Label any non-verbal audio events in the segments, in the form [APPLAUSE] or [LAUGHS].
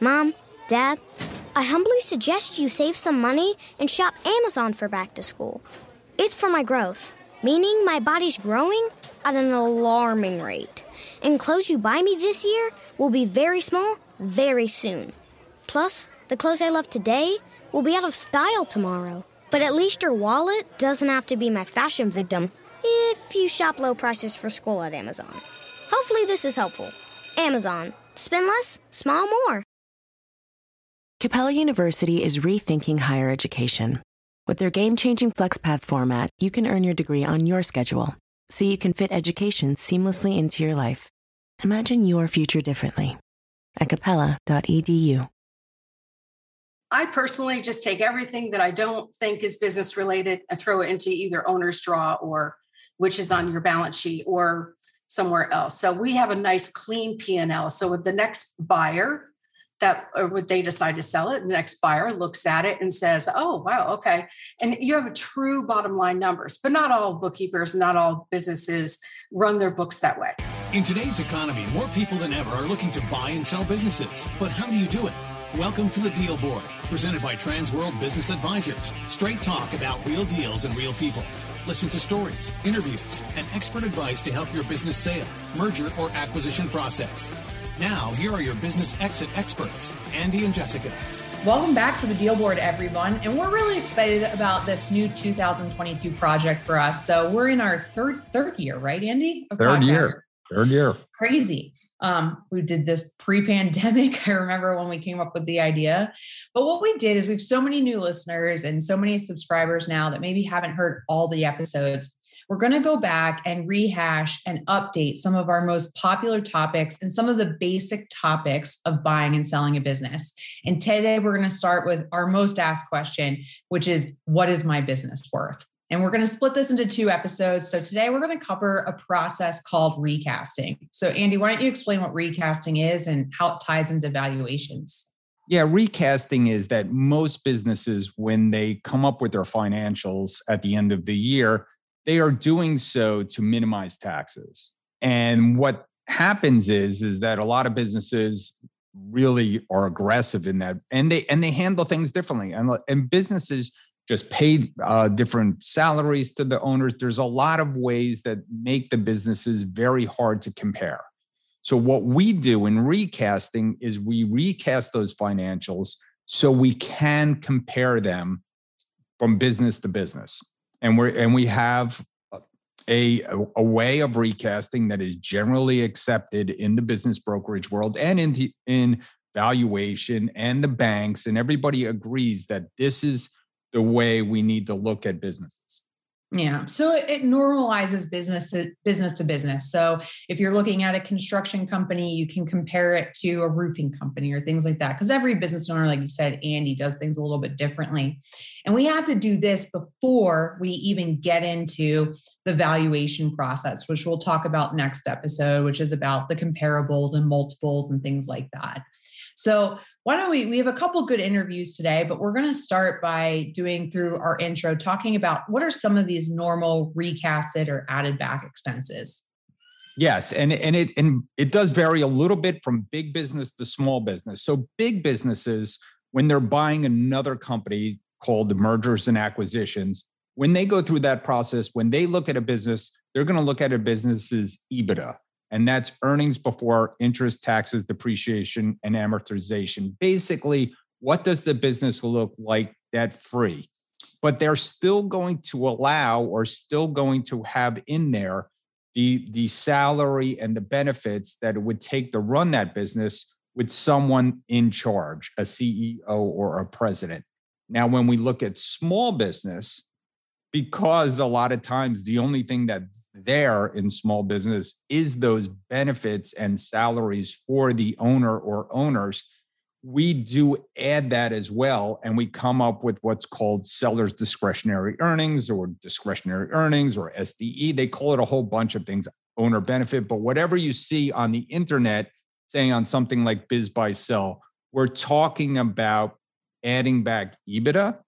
Mom, Dad, I humbly suggest you save some money and shop Amazon for back to school. It's for my growth, meaning my body's growing at an alarming rate. And clothes you buy me this year will be very small very soon. Plus, the clothes I love today will be out of style tomorrow. But at least your wallet doesn't have to be my fashion victim if you shop low prices for school at Amazon. Hopefully, this is helpful. Amazon. Spend less, smile more. Capella University is rethinking higher education. With their game changing FlexPath format, you can earn your degree on your schedule, so you can fit education seamlessly into your life. Imagine your future differently at capella.edu. I personally just take everything that I don't think is business related and throw it into either owner's draw or which is on your balance sheet or somewhere else. So we have a nice clean P&L. So with the next buyer that or would they decide to sell it, the next buyer looks at it and says, "Oh, wow, okay." And you have a true bottom line numbers, but not all bookkeepers, not all businesses run their books that way. In today's economy, more people than ever are looking to buy and sell businesses. But how do you do it? Welcome to the Deal Board, presented by Transworld Business Advisors. Straight talk about real deals and real people. Listen to stories, interviews, and expert advice to help your business sale, merger, or acquisition process. Now, here are your business exit experts, Andy and Jessica. Welcome back to the Deal Board, everyone. And we're really excited about this new 2022 project for us. So we're in our third third year, right, Andy? Third year. Third year. Crazy. Um, we did this pre-pandemic. [LAUGHS] I remember when we came up with the idea. But what we did is we have so many new listeners and so many subscribers now that maybe haven't heard all the episodes. We're going to go back and rehash and update some of our most popular topics and some of the basic topics of buying and selling a business. And today we're going to start with our most asked question, which is what is my business worth? And we're going to split this into two episodes. So today we're going to cover a process called recasting. So, Andy, why don't you explain what recasting is and how it ties into valuations? Yeah, recasting is that most businesses, when they come up with their financials at the end of the year, they are doing so to minimize taxes. And what happens is, is that a lot of businesses really are aggressive in that and they and they handle things differently and, and businesses just pay uh, different salaries to the owners. There's a lot of ways that make the businesses very hard to compare. So, what we do in recasting is we recast those financials so we can compare them from business to business. And we're and we have a, a way of recasting that is generally accepted in the business brokerage world and in, in valuation and the banks and everybody agrees that this is the way we need to look at businesses. Yeah. So it normalizes business to business to business. So if you're looking at a construction company, you can compare it to a roofing company or things like that. Because every business owner, like you said, Andy, does things a little bit differently. And we have to do this before we even get into the valuation process, which we'll talk about next episode, which is about the comparables and multiples and things like that. So why don't we? We have a couple good interviews today, but we're going to start by doing through our intro, talking about what are some of these normal recasted or added back expenses. Yes, and and it and it does vary a little bit from big business to small business. So big businesses, when they're buying another company called the mergers and acquisitions, when they go through that process, when they look at a business, they're going to look at a business's EBITDA and that's earnings before interest, taxes, depreciation, and amortization. Basically, what does the business look like debt free? But they're still going to allow or still going to have in there the, the salary and the benefits that it would take to run that business with someone in charge, a CEO or a president. Now, when we look at small business, because a lot of times the only thing that's there in small business is those benefits and salaries for the owner or owners we do add that as well and we come up with what's called seller's discretionary earnings or discretionary earnings or SDE they call it a whole bunch of things owner benefit but whatever you see on the internet saying on something like BizBuySell we're talking about adding back EBITDA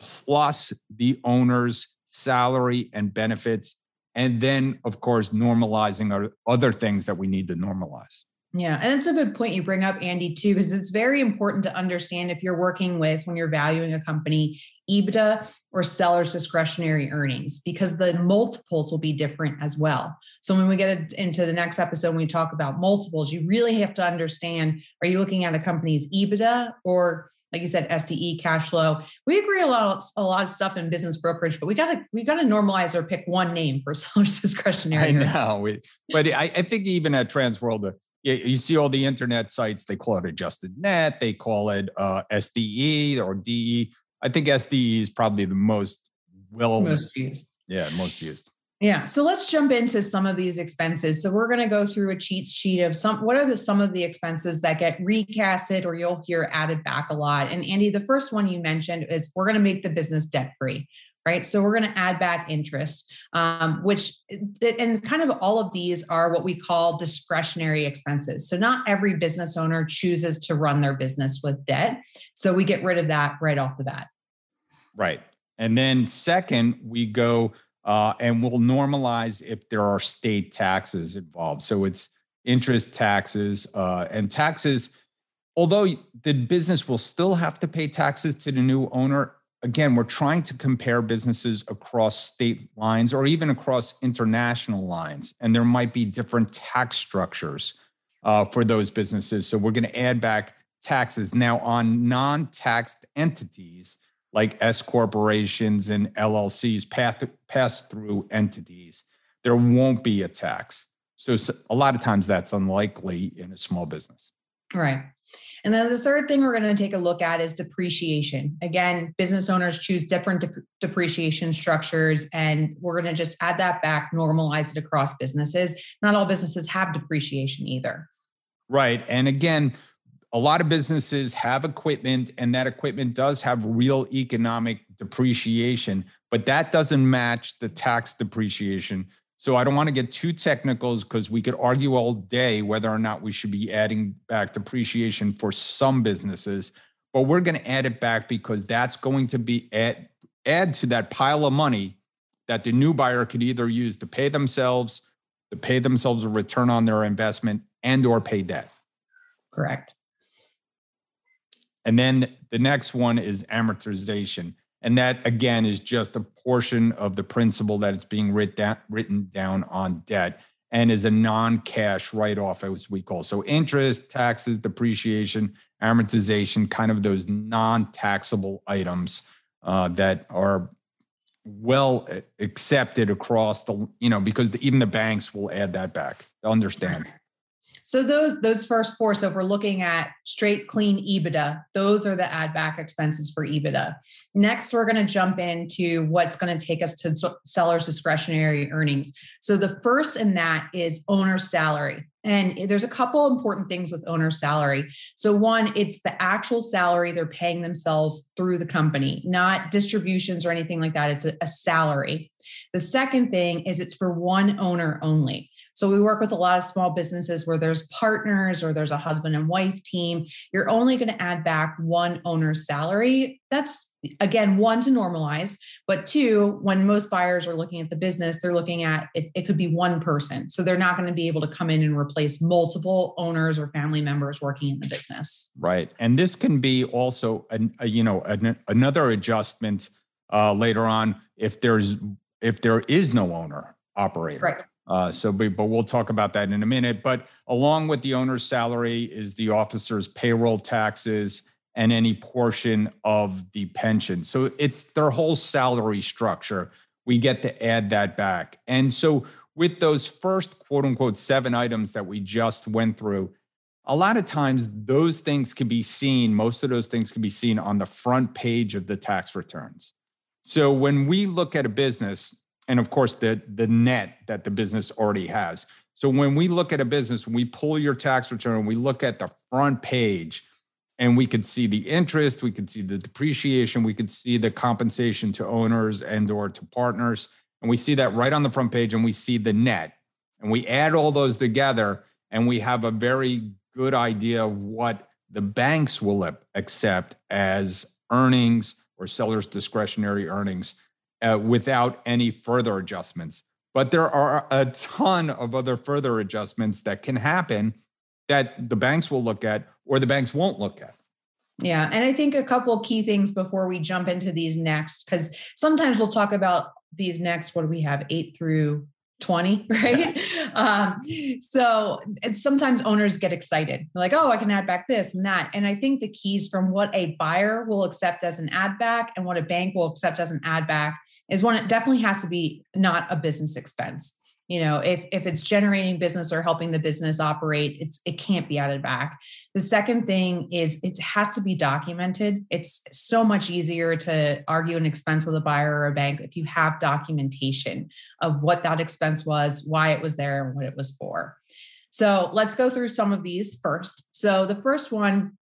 plus the owner's salary and benefits. And then, of course, normalizing our other things that we need to normalize. Yeah, and it's a good point you bring up, Andy, too, because it's very important to understand if you're working with when you're valuing a company, EBITDA or seller's discretionary earnings, because the multiples will be different as well. So when we get into the next episode, when we talk about multiples, you really have to understand: are you looking at a company's EBITDA or like you said, SDE cash flow. We agree a lot, a lot of stuff in business brokerage, but we gotta we gotta normalize or pick one name for [LAUGHS] seller's discretionary. I know, but I, I think even at Transworld, you, you see all the internet sites, they call it adjusted net, they call it uh, SDE or DE. I think SDE is probably the most well most used. Yeah, most used. Yeah. So let's jump into some of these expenses. So we're going to go through a cheat sheet of some what are the some of the expenses that get recasted or you'll hear added back a lot. And Andy, the first one you mentioned is we're going to make the business debt free right? So we're going to add back interest, um, which, and kind of all of these are what we call discretionary expenses. So not every business owner chooses to run their business with debt. So we get rid of that right off the bat. Right. And then second, we go uh, and we'll normalize if there are state taxes involved. So it's interest taxes uh, and taxes. Although the business will still have to pay taxes to the new owner, again, we're trying to compare businesses across state lines or even across international lines, and there might be different tax structures uh, for those businesses. So we're going to add back taxes now on non-taxed entities like S corporations and LLCs, pass through entities. There won't be a tax. So a lot of times that's unlikely in a small business. Right. And then the third thing we're going to take a look at is depreciation. Again, business owners choose different de- depreciation structures, and we're going to just add that back, normalize it across businesses. Not all businesses have depreciation either. Right. And again, a lot of businesses have equipment, and that equipment does have real economic depreciation, but that doesn't match the tax depreciation. So I don't want to get too technical because we could argue all day whether or not we should be adding back depreciation for some businesses, but we're going to add it back because that's going to be add, add to that pile of money that the new buyer could either use to pay themselves, to pay themselves a return on their investment and or pay debt. Correct. And then the next one is amortization. And that again is just a portion of the principal that it's being writ written down on debt and is a non-cash write-off as we call. So interest, taxes, depreciation, amortization, kind of those non-taxable items uh, that are well accepted across the, you know, because the, even the banks will add that back. Understand. So those those first four. So if we're looking at straight clean EBITDA, those are the add back expenses for EBITDA. Next, we're going to jump into what's going to take us to seller's discretionary earnings. So the first in that is owner's salary. And there's a couple important things with owner's salary. So, one, it's the actual salary they're paying themselves through the company, not distributions or anything like that. It's a, a salary. The second thing is it's for one owner only. So we work with a lot of small businesses where there's partners or there's a husband and wife team. You're only going to add back one owner's salary. That's again one to normalize but two when most buyers are looking at the business they're looking at it, it could be one person. So they're not going to be able to come in and replace multiple owners or family members working in the business. Right. And this can be also an, a, you know an, another adjustment uh, later on if there's if there is no owner operator. Right uh, so, but, but we'll talk about that in a minute. But along with the owner's salary is the officer's payroll taxes and any portion of the pension. So it's their whole salary structure. We get to add that back. And so with those first quote unquote seven items that we just went through, a lot of times those things can be seen, most of those things can be seen on the front page of the tax returns. So when we look at a business, and of course the the net that the business already has. So when we look at a business, we pull your tax return, we look at the front page and we could see the interest, we could see the depreciation, we could see the compensation to owners and or to partners, and we see that right on the front page and we see the net. And we add all those together and we have a very good idea of what the banks will accept as earnings or seller's discretionary earnings uh, without any further adjustments. But there are a ton of other further adjustments that can happen that the banks will look at or the banks won't look at. Yeah. And I think a couple key things before we jump into these next, because sometimes we'll talk about these next, what do we have, eight through 20, [LAUGHS] right? um, so sometimes owners get excited, They're like, oh, I can add back this and that. And I think the keys from what a buyer will accept as an add back and what a bank will accept as an add back is one, it definitely has to be not a business expense you know if if it's generating business or helping the business operate it's it can't be added back. The second thing is it has to be documented. It's so much easier to argue an expense with a buyer or a bank if you have documentation of what that expense was why it was there and what it was for. So let's go through some of these first. So the first one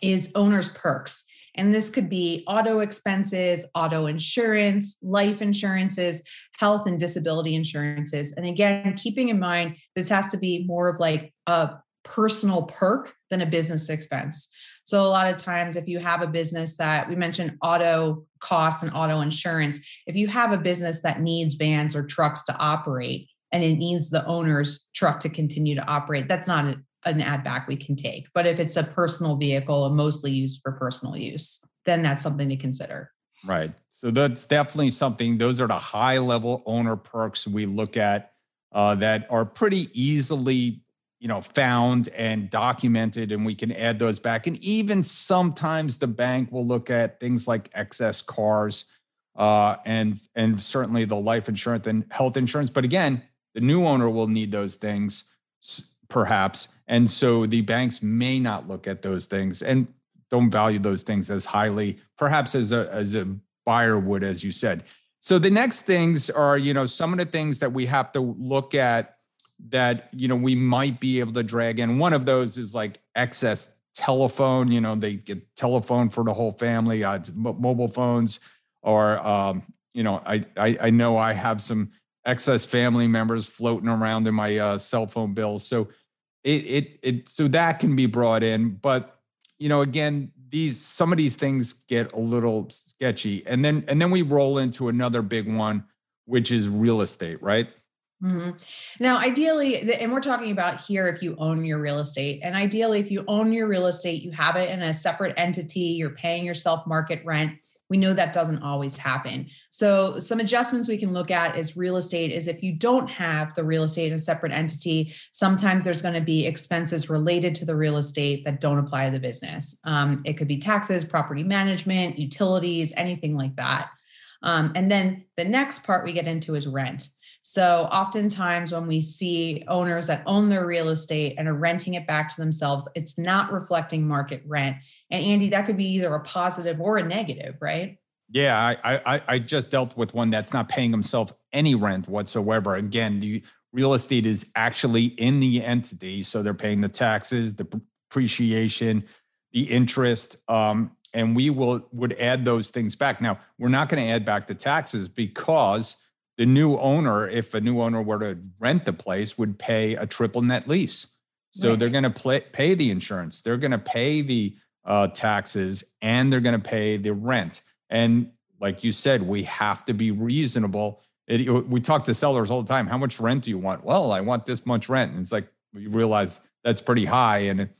is owner's perks and this could be auto expenses, auto insurance, life insurances, health and disability insurances. And again, keeping in mind, this has to be more of like a personal perk than a business expense. So, a lot of times, if you have a business that we mentioned auto costs and auto insurance, if you have a business that needs vans or trucks to operate and it needs the owner's truck to continue to operate, that's not an add back we can take. But if it's a personal vehicle and mostly used for personal use, then that's something to consider. Right. So that's definitely something. Those are the high level owner perks we look at uh, that are pretty easily, you know, found and documented, and we can add those back. And even sometimes the bank will look at things like excess cars, uh, and and certainly the life insurance and health insurance. But again, the new owner will need those things perhaps. And so the banks may not look at those things and don't value those things as highly, perhaps as a as a buyer would, as you said. So the next things are, you know, some of the things that we have to look at that, you know, we might be able to drag in. One of those is like excess telephone, you know, they get telephone for the whole family, uh, mobile phones, or, um, you know, I, I, I know I have some excess family members floating around in my uh, cell phone bill. So it it it so that can be brought in, but you know, again, these some of these things get a little sketchy, and then and then we roll into another big one, which is real estate, right? Mm-hmm. Now, ideally, and we're talking about here if you own your real estate, and ideally, if you own your real estate, you have it in a separate entity, you're paying yourself market rent we know that doesn't always happen. So, some adjustments we can look at is real estate is if you don't have the real estate in a separate entity, sometimes there's going to be expenses related to the real estate that don't apply to the business. Um, it could be taxes, property management, utilities, anything like that. Um, and then the next part we get into is rent. So, oftentimes, when we see owners that own their real estate and are renting it back to themselves, it's not reflecting market rent. And Andy, that could be either a positive or a negative, right? Yeah, I, I I just dealt with one that's not paying himself any rent whatsoever. Again, the real estate is actually in the entity, so they're paying the taxes, the depreciation, the interest, um, and we will would add those things back. Now, we're not going to add back the taxes because the new owner, if a new owner were to rent the place, would pay a triple net lease. So right. they're going to pay the insurance, they're going to pay the uh, taxes and they're going to pay the rent. And like you said, we have to be reasonable. It, we talk to sellers all the time. How much rent do you want? Well, I want this much rent. And it's like you realize that's pretty high, and it,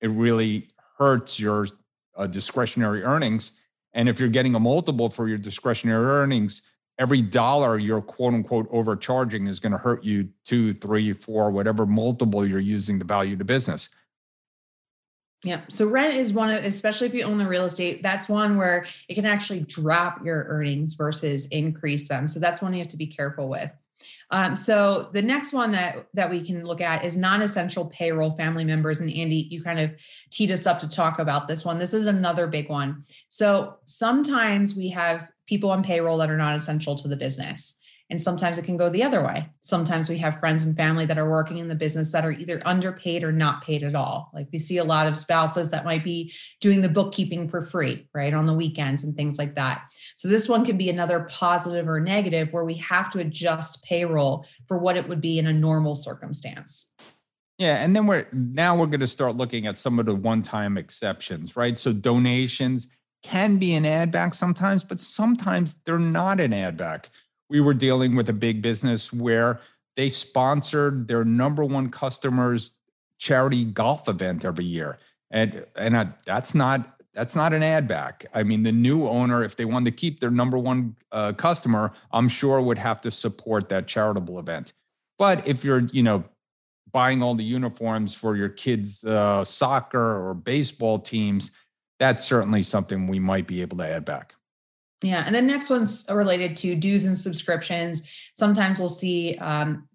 it really hurts your uh, discretionary earnings. And if you're getting a multiple for your discretionary earnings, every dollar you're quote unquote overcharging is going to hurt you two, three, four, whatever multiple you're using to value the business. Yeah. So rent is one of, especially if you own the real estate, that's one where it can actually drop your earnings versus increase them. So that's one you have to be careful with. Um, so the next one that that we can look at is non-essential payroll family members. And Andy, you kind of teed us up to talk about this one. This is another big one. So sometimes we have people on payroll that are not essential to the business. And sometimes it can go the other way. Sometimes we have friends and family that are working in the business that are either underpaid or not paid at all. Like we see a lot of spouses that might be doing the bookkeeping for free, right, on the weekends and things like that. So this one can be another positive or negative where we have to adjust payroll for what it would be in a normal circumstance. Yeah, and then we're now we're going to start looking at some of the one-time exceptions, right? So donations can be an add back sometimes, but sometimes they're not an add back we were dealing with a big business where they sponsored their number one customers charity golf event every year. And and I, that's not that's not an add back. I mean, the new owner, if they wanted to keep their number one uh, customer, I'm sure would have to support that charitable event. But if you're, you know, buying all the uniforms for your kids' uh, soccer or baseball teams, that's certainly something we might be able to add back. Yeah. And then next one's related to dues and subscriptions. Sometimes we'll see um,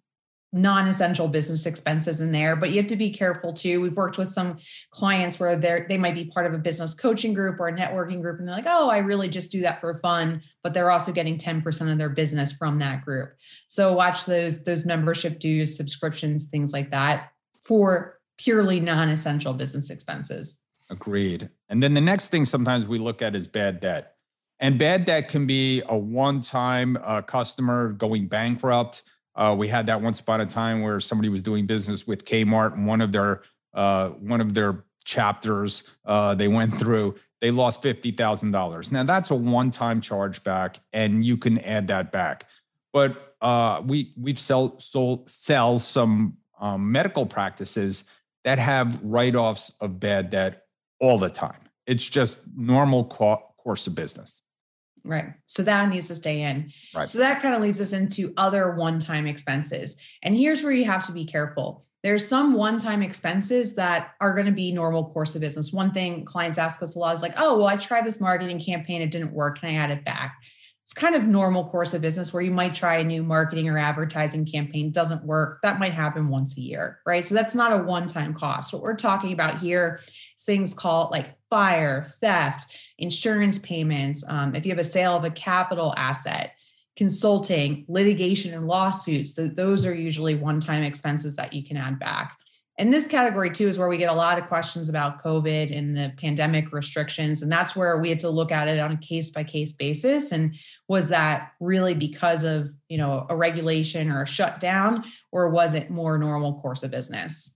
non-essential business expenses in there but you have to be careful too we've worked with some clients where they're they might be part of a business coaching group or a networking group and they're like oh i really just do that for fun but they're also getting 10% of their business from that group so watch those those membership dues subscriptions things like that for purely non-essential business expenses agreed and then the next thing sometimes we look at is bad debt and bad debt can be a one-time uh, customer going bankrupt uh, we had that once upon a time where somebody was doing business with Kmart, and one of their uh, one of their chapters uh, they went through, they lost fifty thousand dollars. Now that's a one-time charge back, and you can add that back. But uh, we we've sell sold sell some um, medical practices that have write-offs of bad debt all the time. It's just normal co- course of business. Right. So that needs to stay in. Right. So that kind of leads us into other one time expenses. And here's where you have to be careful. There's some one time expenses that are going to be normal course of business. One thing clients ask us a lot is like, oh, well, I tried this marketing campaign, it didn't work. Can I add it back? It's kind of normal course of business where you might try a new marketing or advertising campaign, doesn't work. That might happen once a year, right? So that's not a one time cost. What we're talking about here is things called like fire, theft, insurance payments, um, if you have a sale of a capital asset, consulting, litigation, and lawsuits, so those are usually one time expenses that you can add back. And this category too is where we get a lot of questions about COVID and the pandemic restrictions. And that's where we had to look at it on a case by case basis. And was that really because of, you know, a regulation or a shutdown, or was it more normal course of business?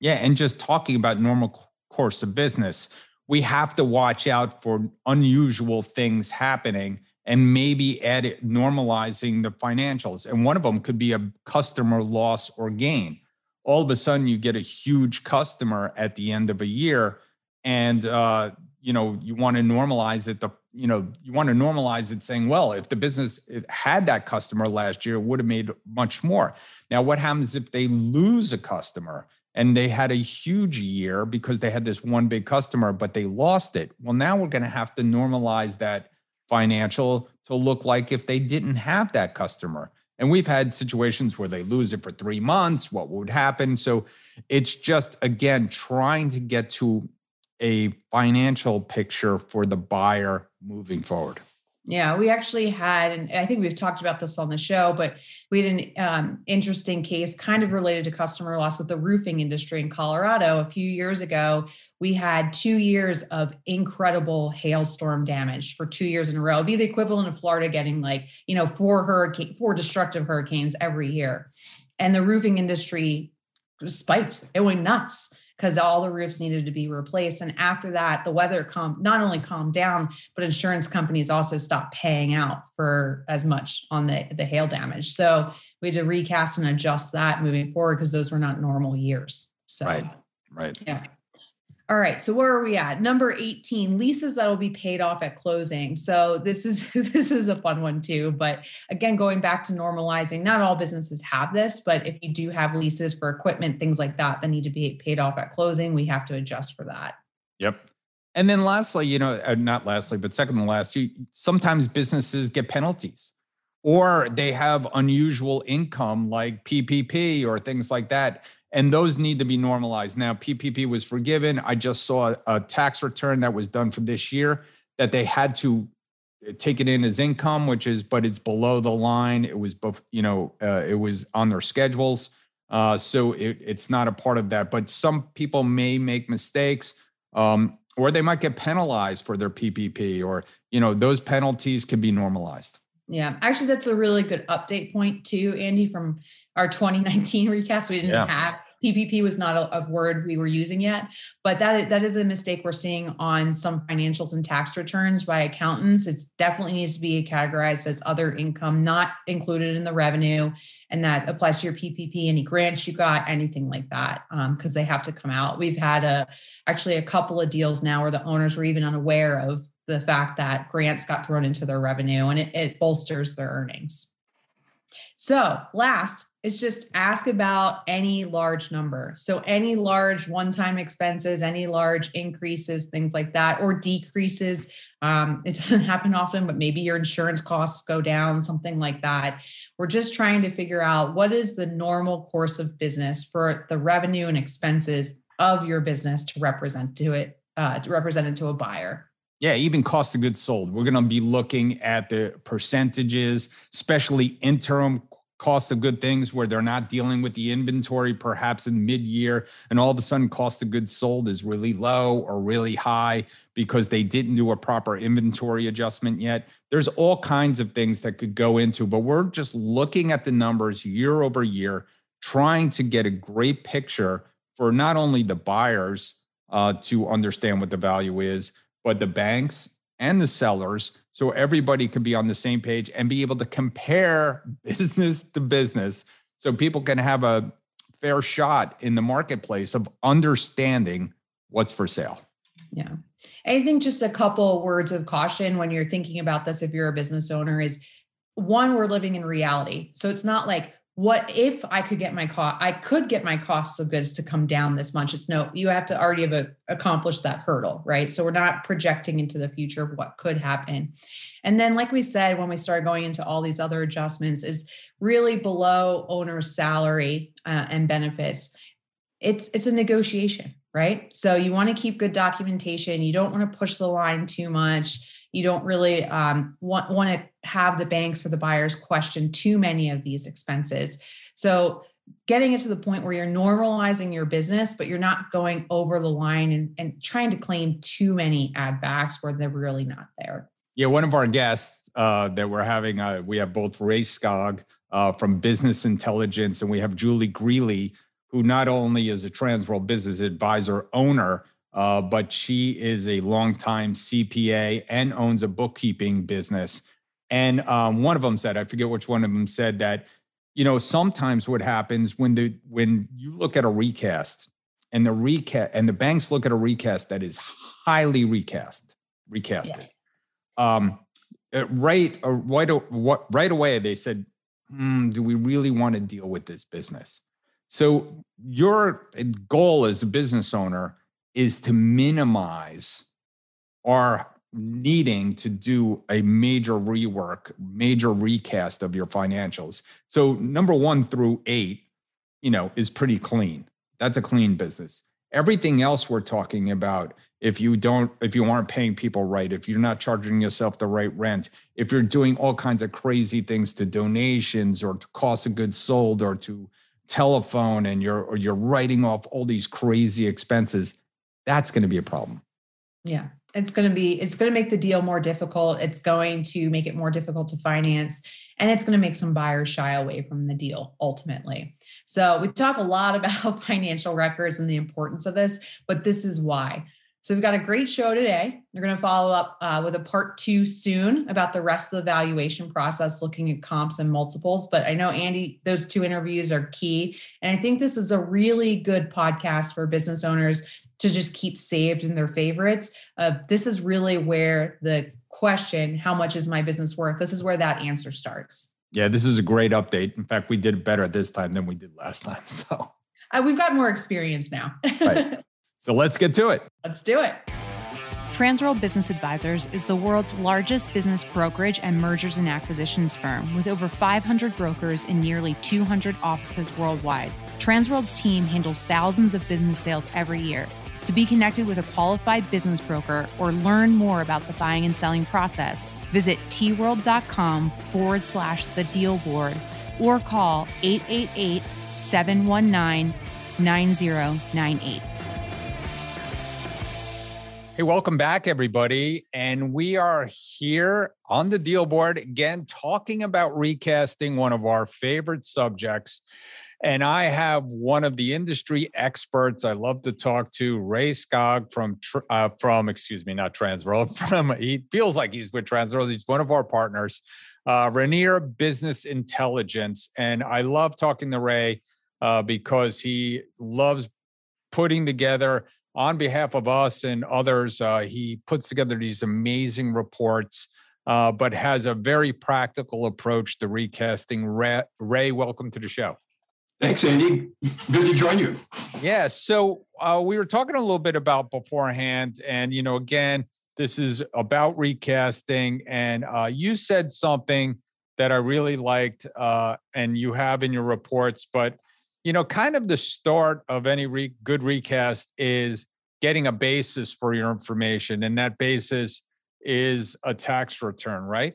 Yeah. And just talking about normal course of business, we have to watch out for unusual things happening and maybe add normalizing the financials. And one of them could be a customer loss or gain. All of a sudden, you get a huge customer at the end of a year, and uh, you know you want to normalize it. The you know you want to normalize it, saying, well, if the business had that customer last year, it would have made much more. Now, what happens if they lose a customer? and they had a huge year because they had this one big customer, but they lost it. Well, now we're going to have to normalize that financial to look like if they didn't have that customer. And we've had situations where they lose it for three months. What would happen? So it's just, again, trying to get to a financial picture for the buyer moving forward. Yeah, we actually had, and I think we've talked about this on the show, but we had an um, interesting case kind of related to customer loss with the roofing industry in Colorado. A few years ago, we had two years of incredible hailstorm damage for two years in a row. It'd be the equivalent of Florida getting like, you know, four hurricane, four destructive hurricanes every year. And the roofing industry spiked. It went nuts because all the roofs needed to be replaced. And after that, the weather calmed, not only calmed down, but insurance companies also stopped paying out for as much on the, the hail damage. So we had to recast and adjust that moving forward because those were not normal years. So, right, right. Yeah. All right, so where are we at? Number 18, leases that will be paid off at closing. So this is [LAUGHS] this is a fun one too, but again going back to normalizing, not all businesses have this, but if you do have leases for equipment, things like that that need to be paid off at closing, we have to adjust for that. Yep. And then lastly, you know, uh, not lastly, but second to last, you, sometimes businesses get penalties or they have unusual income like PPP or things like that and those need to be normalized. Now, PPP was forgiven. I just saw a tax return that was done for this year that they had to uh, take it in as income, which is, but it's below the line. It was, both, you know, uh, it was on their schedules. Uh, so it, it's not a part of that. But some people may make mistakes, um, or they might get penalized for their PPP, or you know, those penalties can be normalized. Yeah, actually, that's a really good update point too, Andy, from our 2019 [LAUGHS] recast. We didn't yeah. have PPP was not a, a, word we were using yet, but that that is a mistake we're seeing on some financials and tax returns by accountants. It definitely needs to be categorized as other income, not included in the revenue, and that applies to your PPP, any grants you got, anything like that, because um, they have to come out. We've had a actually a couple of deals now where the owners were even unaware of the fact that grants got thrown into their revenue, and it, it bolsters their earnings. So, last is just ask about any large number. So, any large one time expenses, any large increases, things like that, or decreases. Um, it [LAUGHS] doesn't happen often, but maybe your insurance costs go down, something like that. We're just trying to figure out what is the normal course of business for the revenue and expenses of your business to represent to it, uh, to represent it to a buyer. Yeah, even cost of goods sold. We're going to be looking at the percentages, especially interim cost of good things where they're not dealing with the inventory perhaps in mid-year and all of a sudden cost of goods sold is really low or really high because they didn't do a proper inventory adjustment yet. There's all kinds of things that could go into but we're just looking at the numbers year over year trying to get a great picture for not only the buyers uh, to understand what the value is but the banks and the sellers so everybody could be on the same page and be able to compare [LAUGHS] business to business so people can have a fair shot in the marketplace of understanding what's for sale. Yeah. I think just a couple words of caution when you're thinking about this if you're a business owner is one we're living in reality. So it's not like what if I could get my cost, I could get my costs of goods to come down this much. It's no, you have to already have a, accomplished that hurdle, right? So we're not projecting into the future of what could happen. And then, like we said, when we started going into all these other adjustments, is really below owner's salary uh, and benefits. It's it's a negotiation, right? So you want to keep good documentation. You don't want to push the line too much you don't really um, want, want to have the banks or the buyers question too many of these expenses. So getting it to the point where you're normalizing your business, but you're not going over the line and, and trying to claim too many add backs where they're really not there. Yeah, one of our guests uh, that we're having, uh, we have both Ray Skog uh, from Business Intelligence and we have Julie Greeley, who not only is a Transworld Business Advisor owner, uh, but she is a longtime CPA and owns a bookkeeping business. And um, one of them said, I forget which one of them said that, you know, sometimes what happens when the when you look at a recast and the recast and the banks look at a recast that is highly recast, recasted. Yeah. Um, uh, right, uh, right, what, right away they said, hmm, "Do we really want to deal with this business?" So your goal as a business owner is to minimize our needing to do a major rework, major recast of your financials. So number 1 through 8, you know, is pretty clean. That's a clean business. Everything else we're talking about if you don't if you aren't paying people right if you're not charging yourself the right rent if you're doing all kinds of crazy things to donations or to cost of goods sold or to telephone and you're or you're writing off all these crazy expenses that's going to be a problem. Yeah. It's going to be, it's going to make the deal more difficult. It's going to make it more difficult to finance and it's going to make some buyers shy away from the deal ultimately. So we talk a lot [LAUGHS] about financial records and the importance of this, but this is why. So we've got a great show today. We're going to follow up uh, with a part two soon about the rest of the valuation process, looking at comps and multiples. But I know Andy, those two interviews are key, and I think this is a really good podcast for business owners to just keep saved in their favorites. Uh, this is really where the question, how much is my business worth? This is where that answer starts. Yeah, this is a great update. In fact, we did better this time than we did last time. [LAUGHS] So uh, we've got more experience now. right. [LAUGHS] So let's get to it. Let's do it. Transworld Business Advisors is the world's largest business brokerage and mergers and acquisitions firm with over 500 brokers in nearly 200 offices worldwide. Transworld's team handles thousands of business sales every year to be connected with a qualified business broker or learn more about the buying and selling process, visit tworld.com forward slash the deal board or call 888 719 9098. Hey, welcome back, everybody. And we are here on the deal board again, talking about recasting one of our favorite subjects. And I have one of the industry experts I love to talk to, Ray Skog from uh, from excuse me, not Transworld. [LAUGHS] From he feels like he's with Transworld. He's one of our partners, uh, Rainier Business Intelligence, and I love talking to Ray uh, because he loves putting together on behalf of us and others. Uh, he puts together these amazing reports. Uh, but has a very practical approach to recasting. Ray, Ray, welcome to the show. Thanks, Andy. Good to join you. Yeah. So uh, we were talking a little bit about beforehand, and you know, again, this is about recasting, and uh, you said something that I really liked, uh, and you have in your reports. But you know, kind of the start of any re- good recast is getting a basis for your information, and that basis is a tax return, right?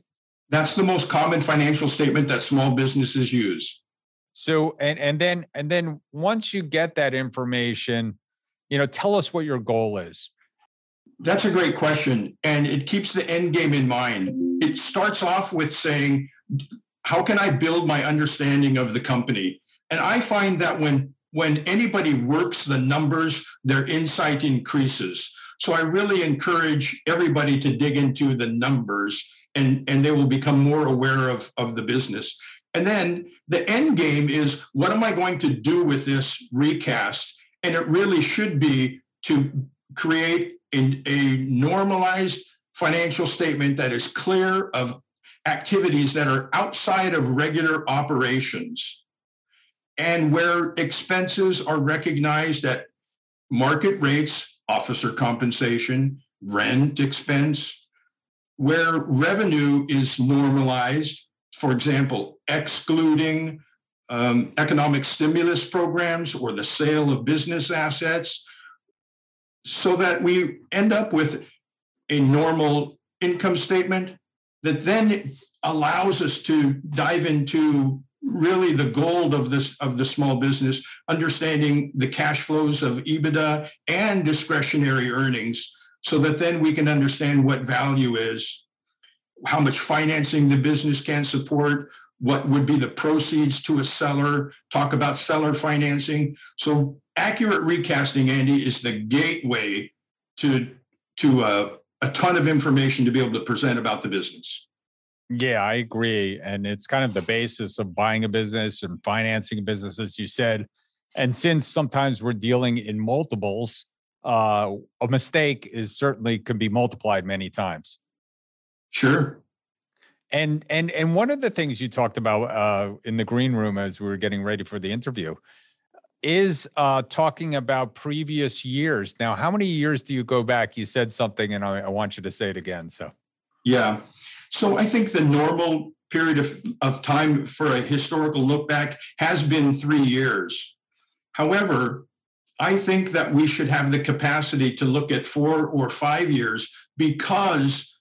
That's the most common financial statement that small businesses use. So and and then and then once you get that information, you know, tell us what your goal is. That's a great question. And it keeps the end game in mind. It starts off with saying, how can I build my understanding of the company? And I find that when when anybody works the numbers, their insight increases. So I really encourage everybody to dig into the numbers and, and they will become more aware of, of the business. And then the end game is what am I going to do with this recast? And it really should be to create a, a normalized financial statement that is clear of activities that are outside of regular operations and where expenses are recognized at market rates, officer compensation, rent expense, where revenue is normalized for example, excluding um, economic stimulus programs or the sale of business assets, so that we end up with a normal income statement that then allows us to dive into really the gold of this of the small business understanding the cash flows of ebitda and discretionary earnings so that then we can understand what value is how much financing the business can support, what would be the proceeds to a seller, talk about seller financing. So accurate recasting, Andy, is the gateway to to uh, a ton of information to be able to present about the business. Yeah, I agree, and it's kind of the basis of buying a business and financing a business, as you said. And since sometimes we're dealing in multiples, uh, a mistake is certainly can be multiplied many times. Sure. And and and one of the things you talked about uh, in the green room as we were getting ready for the interview is uh, talking about previous years. Now, how many years do you go back? You said something, and I, I want you to say it again. So, yeah. So I think the normal period of, of time for a historical look back has been three years. However, I think that we should have the capacity to look at four or five years because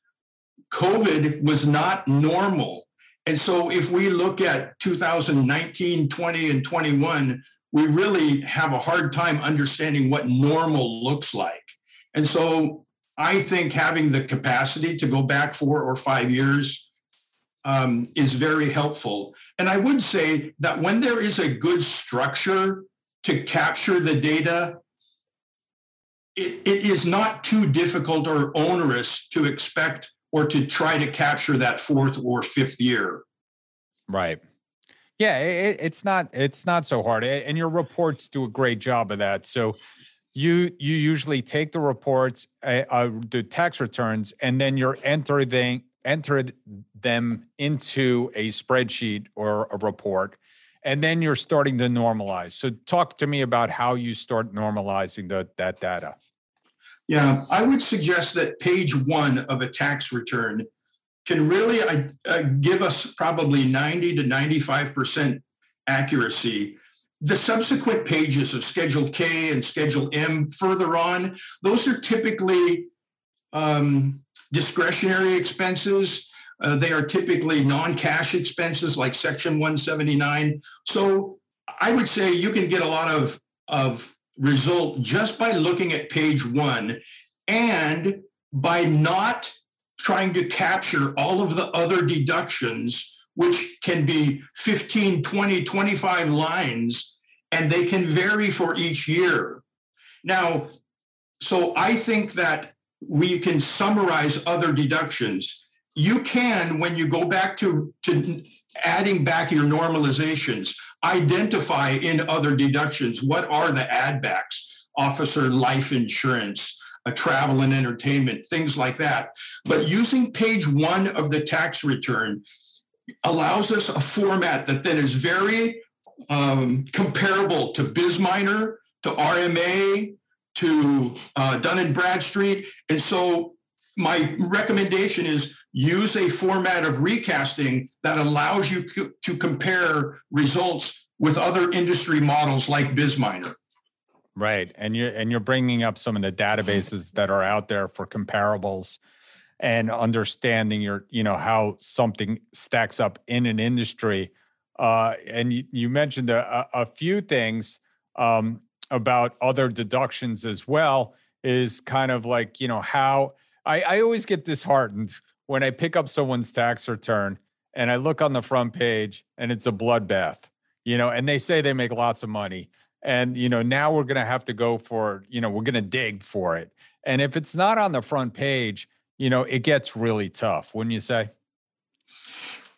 COVID was not normal. And so if we look at 2019, 20, and 21, we really have a hard time understanding what normal looks like. And so I think having the capacity to go back four or five years um, is very helpful. And I would say that when there is a good structure to capture the data, it, it is not too difficult or onerous to expect or to try to capture that fourth or fifth year. Right. Yeah, it, it's not it's not so hard, and your reports do a great job of that. So you you usually take the reports, uh, uh, the tax returns, and then you're entering enter them into a spreadsheet or a report, and then you're starting to normalize. So talk to me about how you start normalizing the, that data. Yeah, I would suggest that page one of a tax return can really uh, give us probably 90 to 95% accuracy. The subsequent pages of Schedule K and Schedule M further on, those are typically um, discretionary expenses. Uh, they are typically non cash expenses like Section 179. So I would say you can get a lot of, of result just by looking at page one and by not trying to capture all of the other deductions which can be 15, 20, 25 lines, and they can vary for each year. Now, so I think that we can summarize other deductions. You can, when you go back to, to adding back your normalizations, identify in other deductions what are the add backs, officer life insurance, a travel and entertainment, things like that. But using page one of the tax return allows us a format that then is very um, comparable to BizMiner, to RMA, to uh, Dun and Bradstreet. And so my recommendation is use a format of recasting that allows you to compare results with other industry models like BizMiner. Right, and you're and you're bringing up some of the databases that are out there for comparables, and understanding your you know how something stacks up in an industry. Uh, and you, you mentioned a, a few things um, about other deductions as well. Is kind of like you know how I, I always get disheartened when I pick up someone's tax return and I look on the front page and it's a bloodbath, you know, and they say they make lots of money. And you know now we're going to have to go for you know we're going to dig for it. And if it's not on the front page you know it gets really tough wouldn't you say?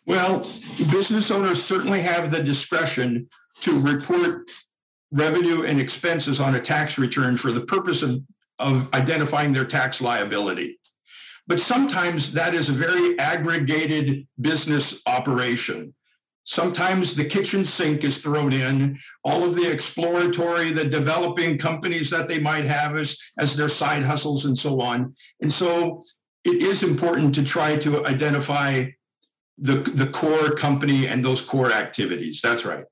Well business owners certainly have the discretion to report revenue and expenses on a tax return for the purpose of, of identifying their tax liability but sometimes that is a very aggregated business operation Sometimes the kitchen sink is thrown in, all of the exploratory, the developing companies that they might have as, as their side hustles and so on. And so it is important to try to identify the, the core company and those core activities. That's right.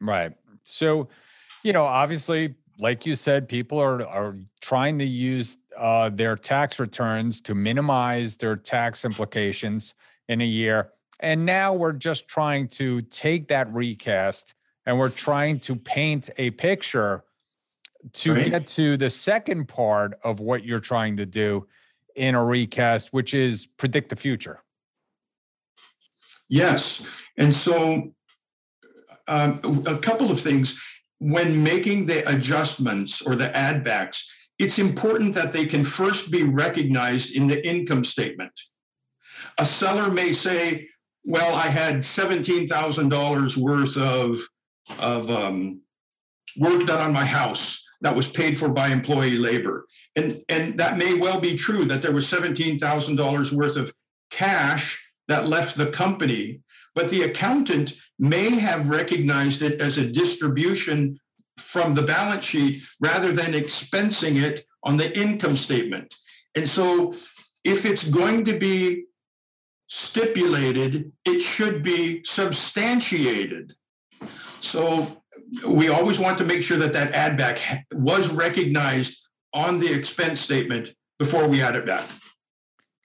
Right. So, you know, obviously, like you said, people are, are trying to use uh, their tax returns to minimize their tax implications in a year. And now we're just trying to take that recast and we're trying to paint a picture to right. get to the second part of what you're trying to do in a recast, which is predict the future. Yes. And so um, a couple of things. When making the adjustments or the add backs, it's important that they can first be recognized in the income statement. A seller may say, well, I had $17,000 worth of, of um, work done on my house that was paid for by employee labor. And, and that may well be true that there was $17,000 worth of cash that left the company, but the accountant may have recognized it as a distribution from the balance sheet rather than expensing it on the income statement. And so if it's going to be stipulated, it should be substantiated. So we always want to make sure that that add back was recognized on the expense statement before we add it back.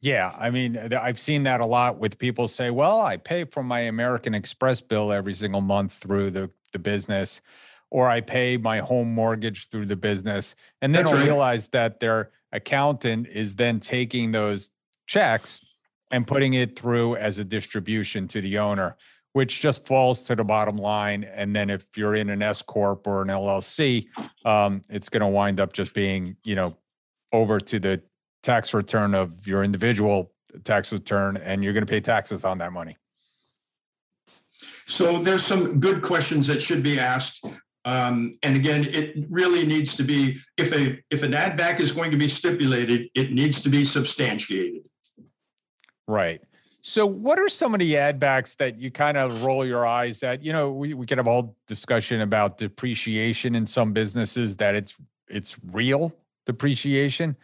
Yeah, I mean, I've seen that a lot with people say, "Well, I pay for my American Express bill every single month through the the business, or I pay my home mortgage through the business," and then That's right. realize that their accountant is then taking those checks and putting it through as a distribution to the owner, which just falls to the bottom line. And then if you're in an S corp or an LLC, um, it's going to wind up just being, you know, over to the tax return of your individual tax return, and you're going to pay taxes on that money. So there's some good questions that should be asked. Um, and again, it really needs to be if a if an add back is going to be stipulated, it needs to be substantiated. Right. So, what are some of the add backs that you kind of roll your eyes at? You know, we, we can have all discussion about depreciation in some businesses that it's it's real depreciation.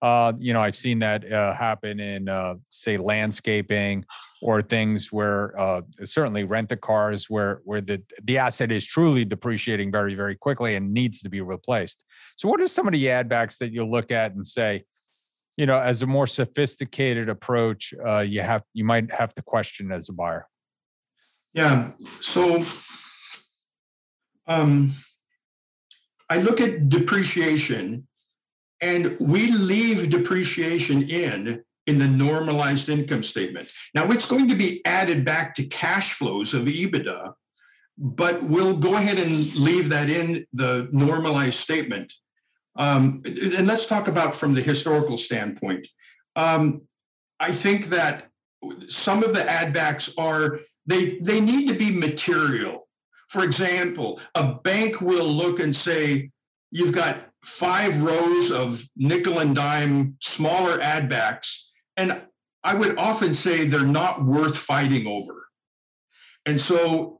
Uh, you know, I've seen that uh, happen in, uh, say, landscaping or things where uh, certainly rent a cars where where the the asset is truly depreciating very very quickly and needs to be replaced. So, what are some of the add backs that you look at and say, you know, as a more sophisticated approach, uh, you have you might have to question as a buyer. Yeah. So um, I look at depreciation, and we leave depreciation in in the normalized income statement. Now it's going to be added back to cash flows of EBITDA, but we'll go ahead and leave that in the normalized statement. Um, and let's talk about from the historical standpoint. Um, I think that some of the addbacks are they they need to be material. For example, a bank will look and say, you've got five rows of nickel and dime smaller add backs. And I would often say they're not worth fighting over. And so,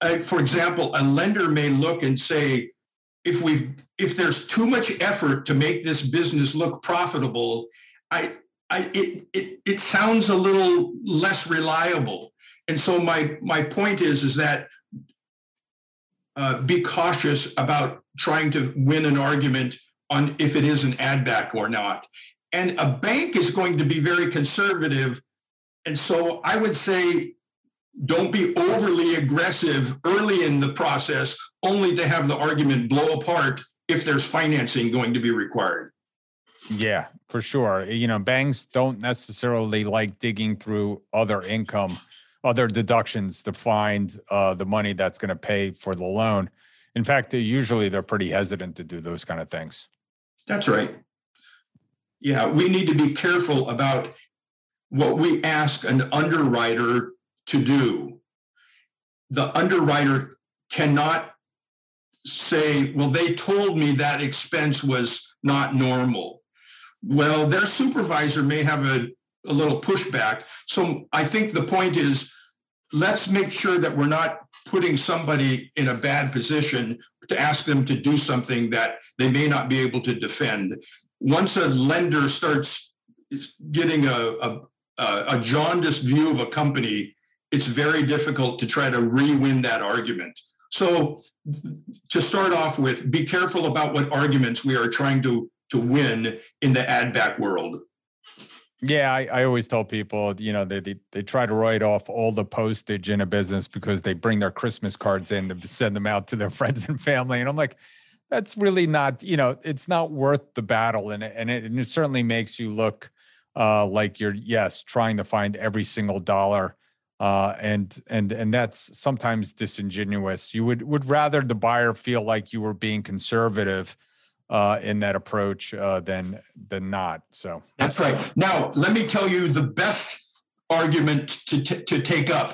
uh, for example, a lender may look and say, if we've if there's too much effort to make this business look profitable, I, I it, it it sounds a little less reliable. And so my my point is is that uh, be cautious about trying to win an argument on if it is an add back or not. And a bank is going to be very conservative. And so I would say don't be overly aggressive early in the process, only to have the argument blow apart if there's financing going to be required. Yeah, for sure. You know, banks don't necessarily like digging through other income, other deductions to find uh, the money that's going to pay for the loan. In fact, they usually they're pretty hesitant to do those kind of things. That's right. Yeah, we need to be careful about what we ask an underwriter to do. The underwriter cannot say, well, they told me that expense was not normal. Well, their supervisor may have a, a little pushback. So I think the point is let's make sure that we're not putting somebody in a bad position to ask them to do something that they may not be able to defend. Once a lender starts getting a, a, a jaundiced view of a company, it's very difficult to try to re-win that argument. So to start off with, be careful about what arguments we are trying to, to win in the add back world. Yeah, I, I always tell people, you know, they, they they try to write off all the postage in a business because they bring their Christmas cards in to send them out to their [LAUGHS] friends and family. And I'm like, that's really not, you know, it's not worth the battle. And it, and it, and it certainly makes you look uh, like you're, yes, trying to find every single dollar. Uh, and and and that's sometimes disingenuous. You would would rather the buyer feel like you were being conservative uh, in that approach uh, than than not. So that's right. Now let me tell you the best argument to t- to take up,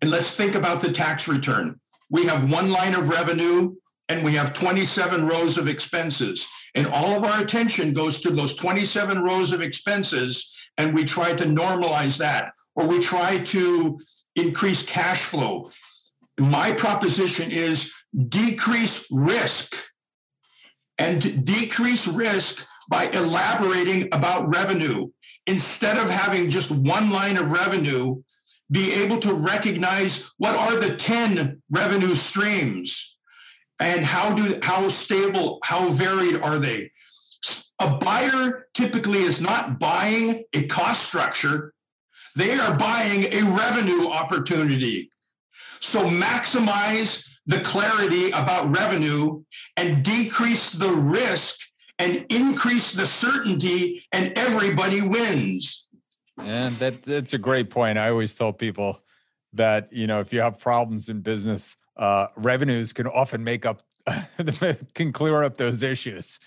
and let's think about the tax return. We have one line of revenue and we have 27 rows of expenses, and all of our attention goes to those 27 rows of expenses, and we try to normalize that, or we try to increase cash flow. My proposition is decrease risk and decrease risk by elaborating about revenue. Instead of having just one line of revenue, be able to recognize what are the 10 revenue streams and how do how stable, how varied are they? A buyer typically is not buying a cost structure, they are buying a revenue opportunity. So maximize the clarity about revenue and decrease the risk and increase the certainty and everybody wins and that that's a great point i always tell people that you know if you have problems in business uh, revenues can often make up [LAUGHS] can clear up those issues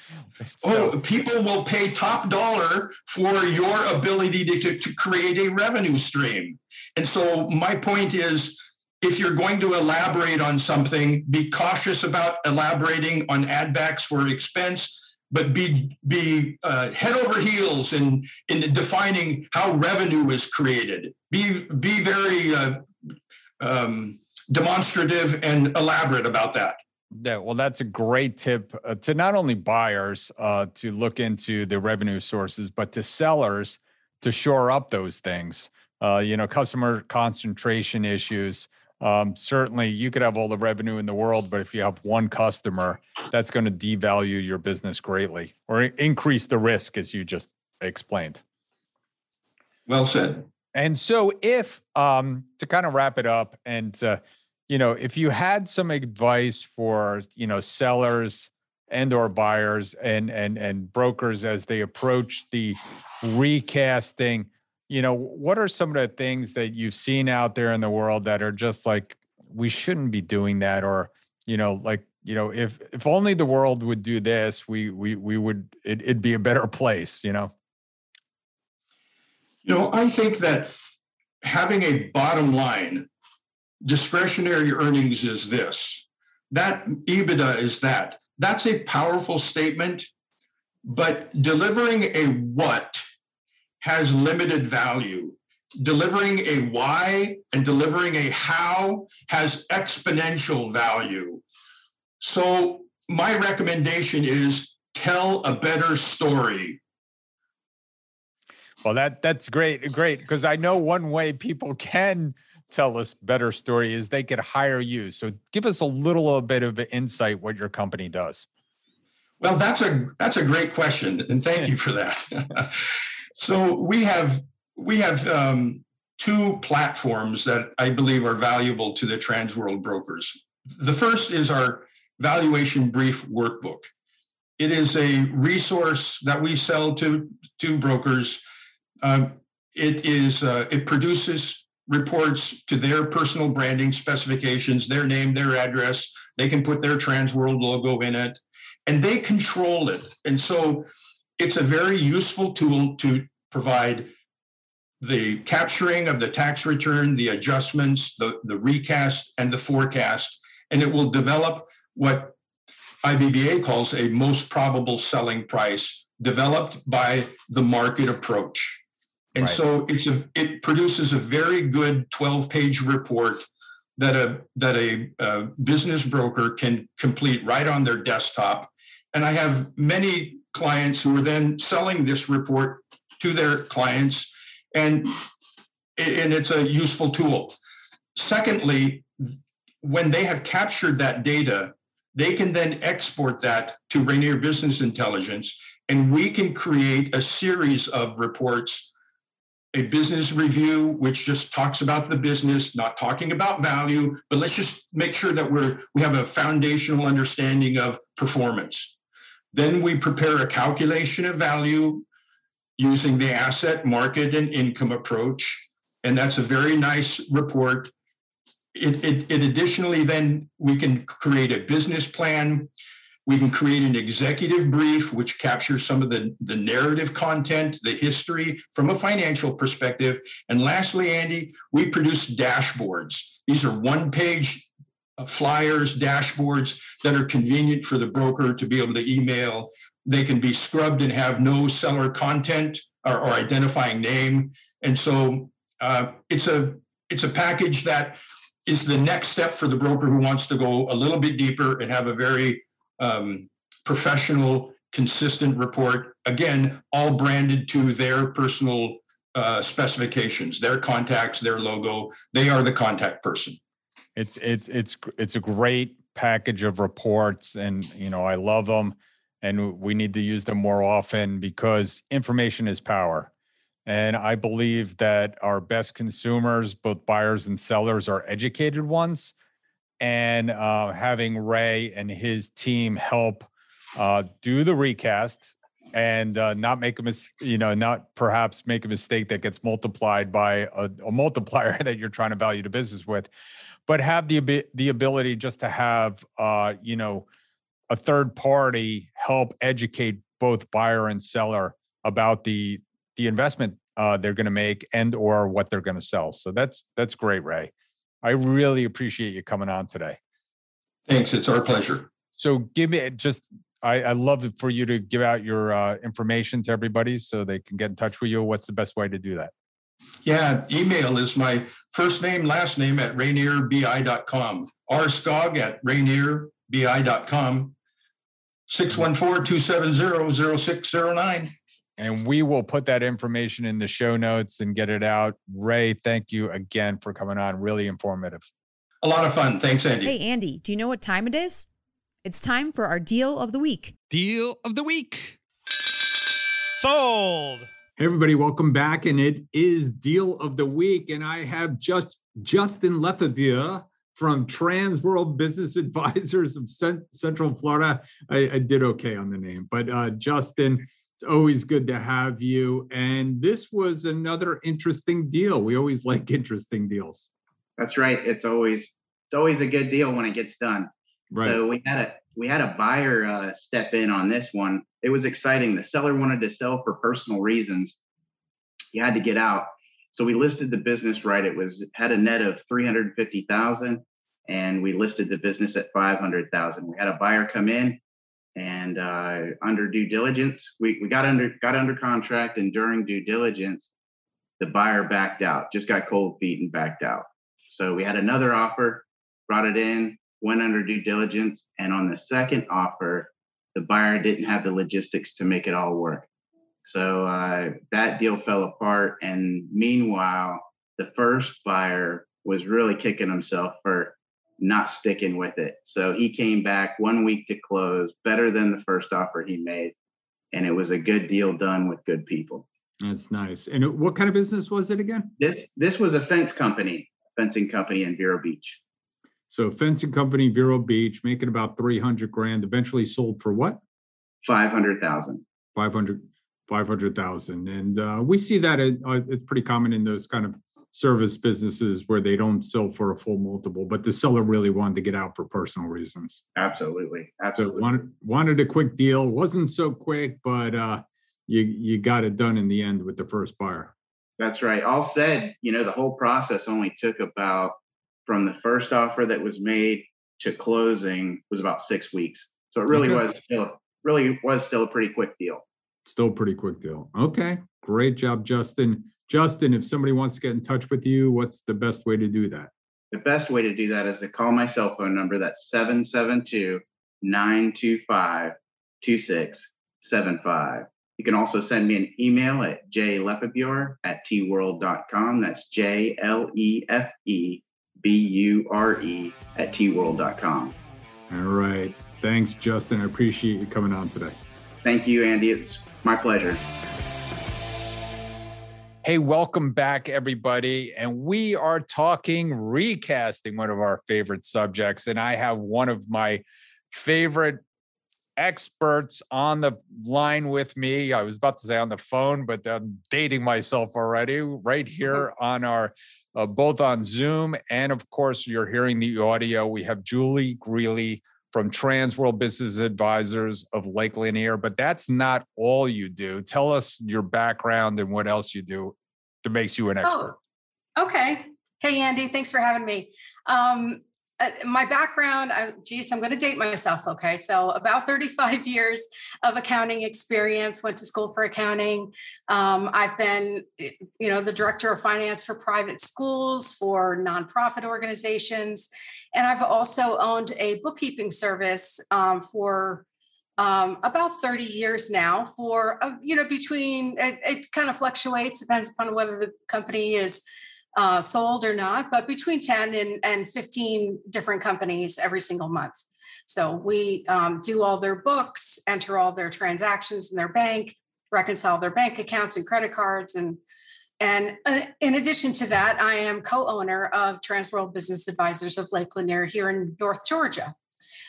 so, oh people will pay top dollar for your ability to, to, to create a revenue stream and so my point is if you're going to elaborate on something, be cautious about elaborating on add backs for expense, but be be uh, head over heels in in defining how revenue is created. Be be very uh, um, demonstrative and elaborate about that. Yeah, well, that's a great tip uh, to not only buyers uh, to look into the revenue sources, but to sellers to shore up those things. Uh, you know, customer concentration issues um, certainly, you could have all the revenue in the world, but if you have one customer, that's going to devalue your business greatly or increase the risk, as you just explained. Well said. And so, if um, to kind of wrap it up, and uh, you know, if you had some advice for you know sellers and or buyers and and and brokers as they approach the recasting you know what are some of the things that you've seen out there in the world that are just like we shouldn't be doing that or you know like you know if if only the world would do this we we we would it, it'd be a better place you know? You know i think that having a bottom line discretionary earnings is this that ebitda is that that's a powerful statement but delivering a what has limited value. Delivering a why and delivering a how has exponential value. So, my recommendation is tell a better story. Well, that that's great, great. Because I know one way people can tell us better story is they could hire you. So, give us a little bit of insight what your company does. Well, that's a that's a great question, and thank you for that. [LAUGHS] so we have we have um, two platforms that I believe are valuable to the Transworld brokers. The first is our valuation brief workbook. It is a resource that we sell to to brokers. Um, it is uh, it produces reports to their personal branding specifications, their name, their address. They can put their Transworld logo in it and they control it. And so it's a very useful tool to provide the capturing of the tax return, the adjustments, the, the recast, and the forecast. And it will develop what IBBA calls a most probable selling price developed by the market approach. And right. so it's a, it produces a very good 12 page report that a that a, a, business broker can complete right on their desktop and I have many clients who are then selling this report to their clients, and, and it's a useful tool. Secondly, when they have captured that data, they can then export that to Rainier Business Intelligence, and we can create a series of reports a business review which just talks about the business not talking about value but let's just make sure that we're we have a foundational understanding of performance then we prepare a calculation of value using the asset, market, and income approach. And that's a very nice report. It, it, it, additionally, then we can create a business plan. We can create an executive brief, which captures some of the, the narrative content, the history from a financial perspective. And lastly, Andy, we produce dashboards. These are one page flyers, dashboards that are convenient for the broker to be able to email. They can be scrubbed and have no seller content or, or identifying name. And so uh, it's a it's a package that is the next step for the broker who wants to go a little bit deeper and have a very um, professional, consistent report. Again, all branded to their personal uh, specifications, their contacts, their logo. They are the contact person. It's it's it's it's a great package of reports, and you know I love them, and we need to use them more often because information is power. And I believe that our best consumers, both buyers and sellers, are educated ones. And uh, having Ray and his team help uh, do the recast and uh, not make a mis- you know not perhaps make a mistake that gets multiplied by a, a multiplier [LAUGHS] that you're trying to value the business with but have the the ability just to have uh, you know a third party help educate both buyer and seller about the the investment uh, they're going to make and or what they're going to sell. So that's that's great, Ray. I really appreciate you coming on today. Thanks. It's our pleasure. So give me just I, I love for you to give out your uh, information to everybody so they can get in touch with you. What's the best way to do that? Yeah, email is my first name, last name at rainierbi.com. rskog at rainierbi.com. 614-270-0609. And we will put that information in the show notes and get it out. Ray, thank you again for coming on. Really informative. A lot of fun. Thanks, Andy. Hey, Andy, do you know what time it is? It's time for our deal of the week. Deal of the week. Sold. Hey everybody, welcome back. And it is deal of the week. And I have just Justin Lefebure from Trans World Business [LAUGHS] Advisors of Central Florida. I, I, did okay on the name, but uh, Justin, it's always good to have you. And this was another interesting deal. We always [LAUGHS] like interesting deals. That's right. It's always it's always a good deal when it gets done. Right. So we had a we had a buyer uh, step in on this one. It was exciting. The seller wanted to sell for personal reasons. He had to get out. So we listed the business right. It was had a net of 350,000 and we listed the business at 500,000. We had a buyer come in and uh, under due diligence, we, we got under got under contract and during due diligence, the buyer backed out, just got cold feet and backed out. So we had another offer, brought it in, went under due diligence, and on the second offer, the buyer didn't have the logistics to make it all work. So uh, that deal fell apart. And meanwhile, the first buyer was really kicking himself for not sticking with it. So he came back one week to close, better than the first offer he made. And it was a good deal done with good people. That's nice. And what kind of business was it again? This this was a fence company, fencing company in Vero Beach. So fencing company, Vero Beach, making about 300 grand, eventually sold for what? 500,000. 500 500,000. And uh, we see that it, uh, it's pretty common in those kind of service businesses where they don't sell for a full multiple, but the seller really wanted to get out for personal reasons. Absolutely. Absolutely. So wanted, wanted a quick deal. Wasn't so quick, but uh, you, you got it done in the end with the first buyer. That's right. All said, you know, the whole process only took about from the first offer that was made to closing was about six weeks. So it really okay. was still really was still a pretty quick deal. Still pretty quick deal. Okay. Great job, Justin. Justin, if somebody wants to get in touch with you, what's the best way to do that? The best way to do that is to call my cell phone number. That's 772 925 2675. You can also send me an email at jlefebure at tworld.com. That's J L E F E B U R E at tworld.com. All right. Thanks, Justin. I appreciate you coming on today. Thank you, Andy. It's my pleasure. Hey, welcome back, everybody. And we are talking recasting, one of our favorite subjects. And I have one of my favorite experts on the line with me. I was about to say on the phone, but I'm dating myself already, right mm-hmm. here on our uh, both on Zoom. And of course, you're hearing the audio. We have Julie Greeley from Trans World Business Advisors of Lake Lanier, but that's not all you do. Tell us your background and what else you do that makes you an oh, expert. Oh, okay. Hey, Andy, thanks for having me. Um, my background, I, geez, I'm going to date myself. Okay. So, about 35 [LAUGHS] years of accounting experience, went to school for accounting. Um, I've been, you know, the director of finance for private schools, for nonprofit organizations. And I've also owned a bookkeeping service um, for um, about 30 years now for uh, you know between it, it, kind of fluctuates depends upon whether the company is uh, sold or not but between 10 and, and 15 different companies every single month. So we um, do all their books enter all their transactions in their bank reconcile their bank accounts and credit cards and and uh, in addition to that i am co-owner of transworld business advisors of lake lanier here in north georgia.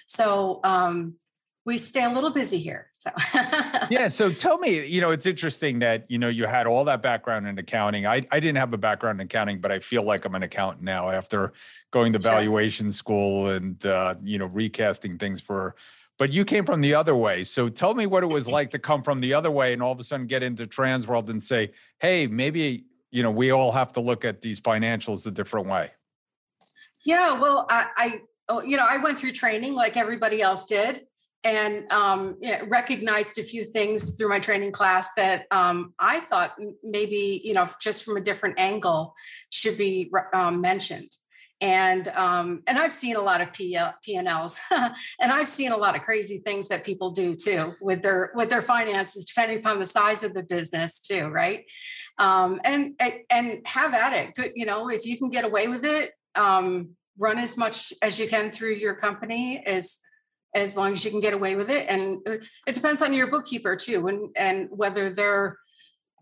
So um, we stay a little busy here. So [LAUGHS] yeah. So tell me, you know, it's interesting that you know you had all that background in accounting. I I didn't have a background in accounting, but I feel like I'm an accountant now after going to valuation sure. school and uh, you know recasting things for. But you came from the other way. So tell me what it was like to come from the other way and all of a sudden get into trans world and say, hey, maybe you know we all have to look at these financials a different way. Yeah. Well, I, I oh, you know I went through training like everybody else did and um, recognized a few things through my training class that um, I thought maybe you know just from a different angle should be um, mentioned. And um, and I've seen a lot of P and Ls, [LAUGHS] and I've seen a lot of crazy things that people do too with their with their finances, depending upon the size of the business too, right? Um, and and have at it. Good, you know, if you can get away with it, um, run as much as you can through your company as as long as you can get away with it. And uh, it depends on your bookkeeper too, and and whether they're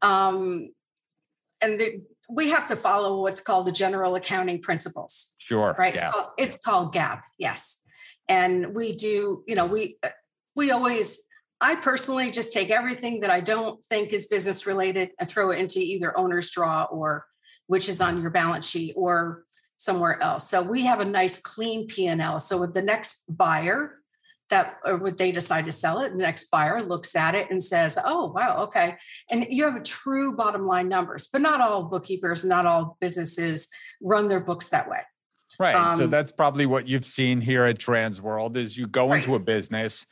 um, and they, we have to follow what's called the general accounting principles. Sure. Right. Yeah. It's, called, it's called GAAP. Yes. And we do, you know, we uh, we always I personally just take everything that I don't think is business related and throw it into either owner's draw or which is on your balance sheet or somewhere else. So we have a nice clean P&L. So with the next buyer that or would they decide to sell it, the next buyer looks at it and says, "Oh, wow, okay." And you have a true bottom line numbers, but not all bookkeepers, not all businesses run their books that way. Right. so Um, that's probably what you've seen here at trans world is you go into a business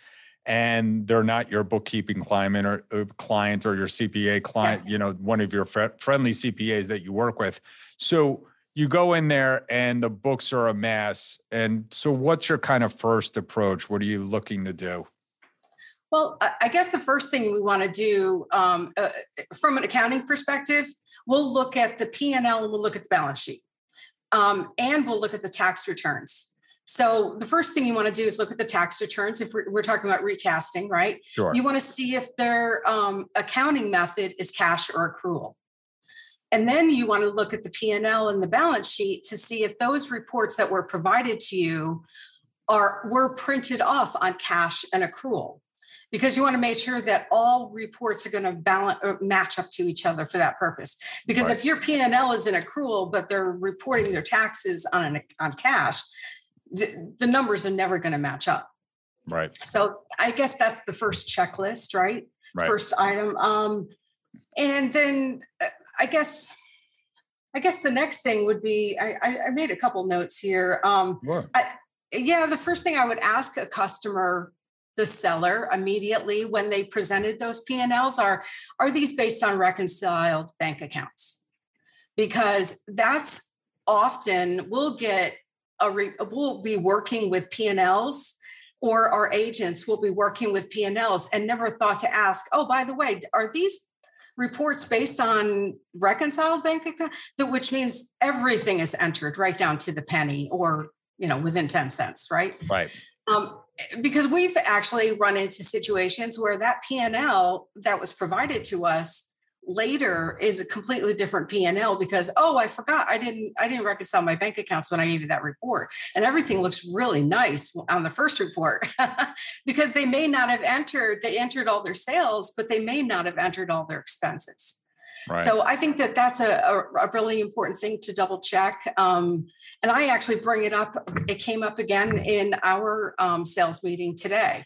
and they're not your bookkeeping client or uh, client or your CPA client, you know, one of your fr- friendly CPAs that you work with. So you go in there and the books are a mess. And so what's your kind of first approach? What are you looking to do? Well, I guess the first thing we want to do um, uh, from an accounting perspective, we'll look at the P and L and we'll look at the balance sheet, um, and we'll look at the tax returns. So the first thing you want to do is look at the tax returns. If we're, we're talking about recasting, right? Sure. You want to see if their um, accounting method is cash or accrual. And then you want to look at the P&L and the balance sheet to see if those reports that were provided to you are were printed off on cash and accrual. Because you want to make sure that all reports are going to balance or match up to each other for that purpose. Because Right. if your P&L is in accrual, but they're reporting their taxes on an, on cash, the, the numbers are never going to match up. Right. So I guess that's the first checklist, right? Right. First item. Um, and then uh, I guess I guess the next thing would be I, I, made a couple notes here. Um, Sure. I, yeah, the first thing I would ask a customer, the seller, immediately when they presented those P and Ls are are these based on reconciled bank accounts? Because that's often we'll get a re, we'll be working with P and Ls or our agents will be working with P and Ls and never thought to ask, oh, by the way, are these reports based on reconciled bank account? Which means everything is entered right down to the penny or you know within 10 cents, right? Right. Um, because we've actually run into situations where that P&L that was provided to us later is a completely different P&L because oh I forgot I didn't I didn't reconcile my bank accounts when I gave you that report and everything looks really nice on the first report [LAUGHS] because they may not have entered they entered all their sales but they may not have entered all their expenses Right. so I think that that's a, a, a really important thing to double check. Um, and I actually bring it up. It came up again in our um, sales meeting today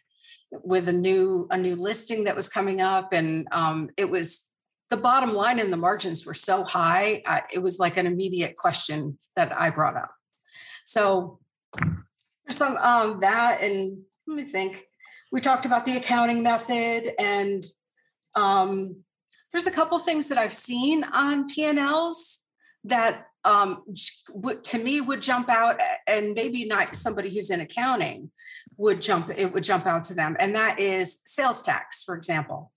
with a new a new listing that was coming up, and um, it was the bottom line and the margins were so high. It was like an immediate question that I brought up. So there's some um, that, and let me think. We talked about the accounting method and um, there's a couple things that I've seen on P&Ls that um, to me would jump out and maybe not somebody who's in accounting would jump it would jump out to them and that is sales tax for example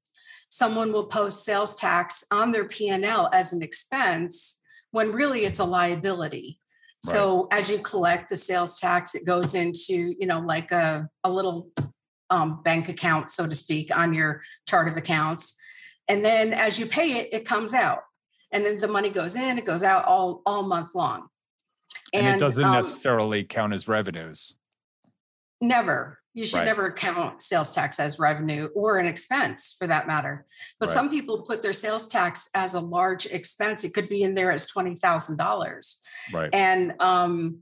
someone will post sales tax on their P&L as an expense when really it's a liability. So as you collect the sales tax it goes into you know like a, a little um, bank account so to speak on your chart of accounts. And then as you pay it it comes out. And then the money goes in it goes out all all month long. And, it doesn't um, necessarily count as revenues. never you should Right. never count sales tax as revenue or an expense for that matter but Right. some people put their sales tax as a large expense it could be in there as $20000 Right. and um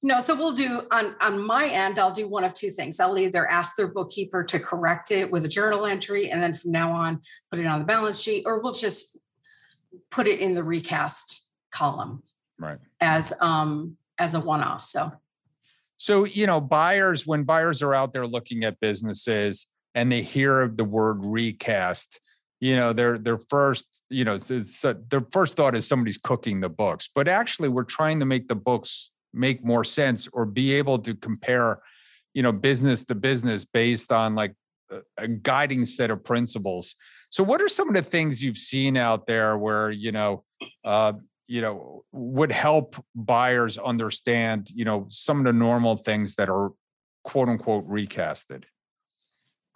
you know so we'll do on on my end i'll do one of two things i'll either ask their bookkeeper to correct it with a journal entry and then from now on put it on the balance sheet or we'll just put it in the recast column Right. as um as a one-off so So, you know, buyers, when buyers are out there looking at businesses and they hear the word recast, you know, their their first, you know, their first thought is somebody's cooking the books. But actually, we're trying to make the books make more sense or be able to compare, you know, business to business based on like a guiding set of principles. So, what are some of the things you've seen out there where, you know, uh, you know would help buyers understand you know some of the normal things that are quote unquote recasted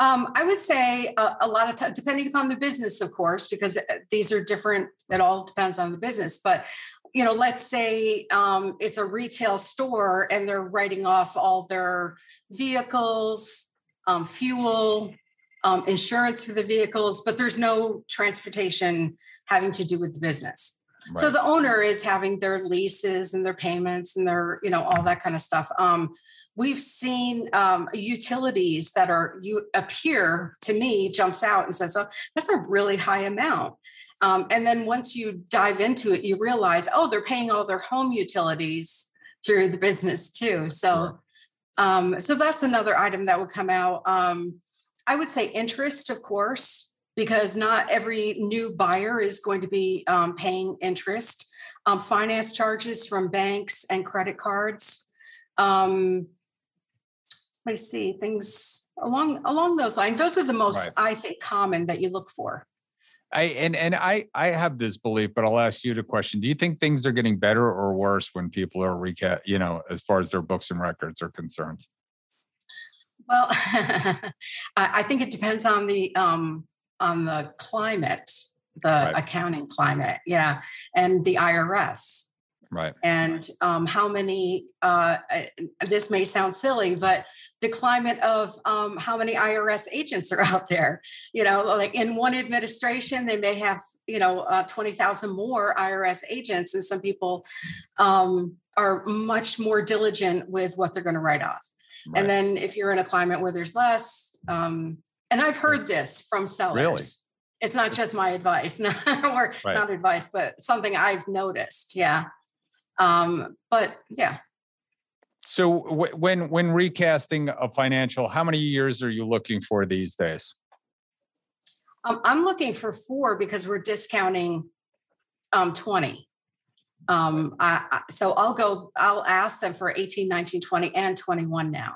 Um, I would say a, a lot of depending upon the business, of course, because uh, these are different. It all depends on the business. But you know, let's say um, it's a retail store and they're writing off all their vehicles, um, fuel, um, insurance for the vehicles, but there's no transportation having to do with the business. Right. So the owner is having their leases and their payments and their, you know, all that kind of stuff. Um, we've seen um, utilities that are you appear to me jumps out and says, "Oh, that's a really high amount." Um, and then once you dive into it, you realize, oh, they're paying all their home utilities through the business too. So, sure. um, so that's another item that would come out. Um, I would say interest, of course, because not every new buyer is going to be um, paying interest. Um, finance charges from banks and credit cards. Um, let me see things along along those lines. Those are the most, right. I think, common that you look for. I and and I I have this belief, but I'll ask you the question: Do you think things are getting better or worse when people are recap? You know, as far as their books and records are concerned. Well, [LAUGHS] I think it depends on the um, on the climate, the right. accounting climate, yeah, and the IRS. Right. And um, how many, uh, this may sound silly, but the climate of um, how many IRS agents are [LAUGHS] out there. You know, like in one administration, they may have, you know, uh, 20,000 more IRS agents, and some people um, are much more diligent with what they're going to write off. Right. And then if you're in a climate where there's less, um, and I've heard this from sellers. Really? It's not just my advice, [LAUGHS] or right. not advice, but something I've noticed. Yeah. Um, but yeah. So w- when when recasting a financial, how many years are you looking for these days? Um, I'm looking for four because we're discounting um, 20. Um, I, I, so I'll go, I'll ask them for 18, 19, 20, and 21 now.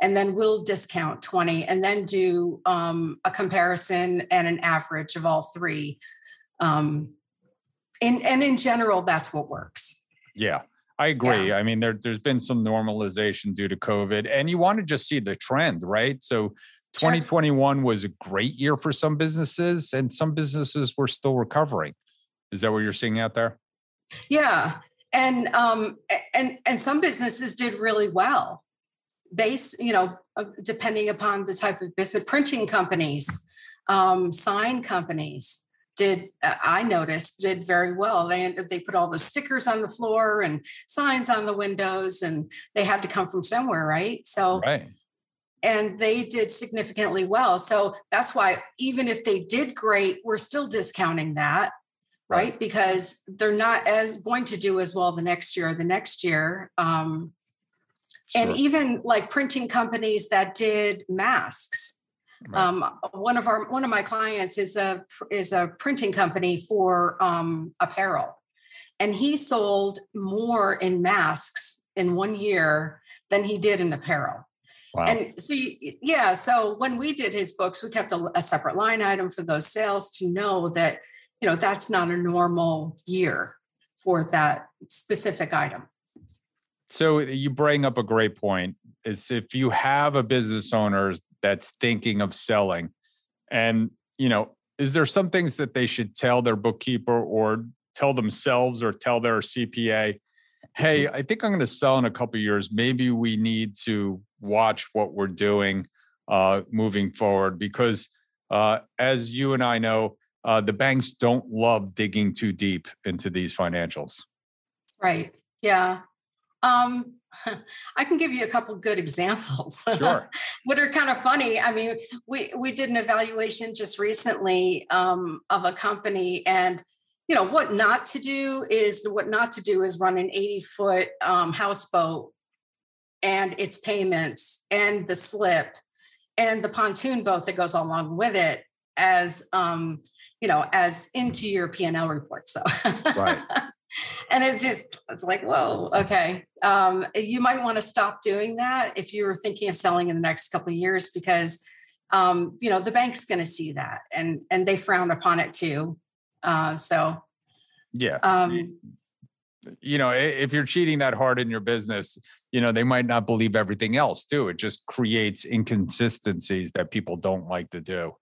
And then we'll discount 20 and then do um, a comparison and an average of all three. Um, and, and in general, that's what works. Yeah. I agree. Yeah. I mean, there, there's been some normalization due to COVID, and you want to just see the trend, right? So, 2021 was a great year for some businesses, and some businesses were still recovering. Is that what you're seeing out there? Yeah, and um, and and some businesses did really well, based, you know, uh, depending upon the type of business. Printing companies, um, sign companies, did uh, I noticed did very well. They they put all the stickers on the floor and signs on the windows, and they had to come from somewhere, right? So right. And they did significantly well. So that's why even if they did great, we're still discounting that, right? right? Because they're not as going to do as well the next year or the next year. Um, sure. And even like printing companies that did masks, Right. Um, one of our one of my clients is a is a printing company for um, apparel, and he sold more in masks in one year than he did in apparel. Wow. And see, yeah. So when we did his books, we kept a, a separate line item for those sales to know that you know that's not a normal year for that specific item. So you bring up a great point. Is if you have a business owner that's thinking of selling and you know is there some things that they should tell their bookkeeper or tell themselves or tell their cpa hey mm-hmm. i think i'm going to sell in a couple years maybe we need to watch what we're doing uh, moving forward because uh, as you and i know uh, the banks don't love digging too deep into these financials right yeah um, [LAUGHS] I can give you a couple good examples. [LAUGHS] Sure. what are kind of funny. I mean, we we did an evaluation just recently um, of a company, and you know what not to do is what not to do is run an 80 foot um, houseboat and its payments and the slip and the pontoon boat that goes along with it as um, you know as into your P&L report. So right [LAUGHS] and it's just it's like whoa okay um, you might want to stop doing that if you're thinking of selling in the next couple of years because um, you know the bank's going to see that and and they frown upon it too uh, so yeah um, you know, if you're cheating that hard in your business, you know, they might not believe everything else too. It just creates inconsistencies that people don't like to do.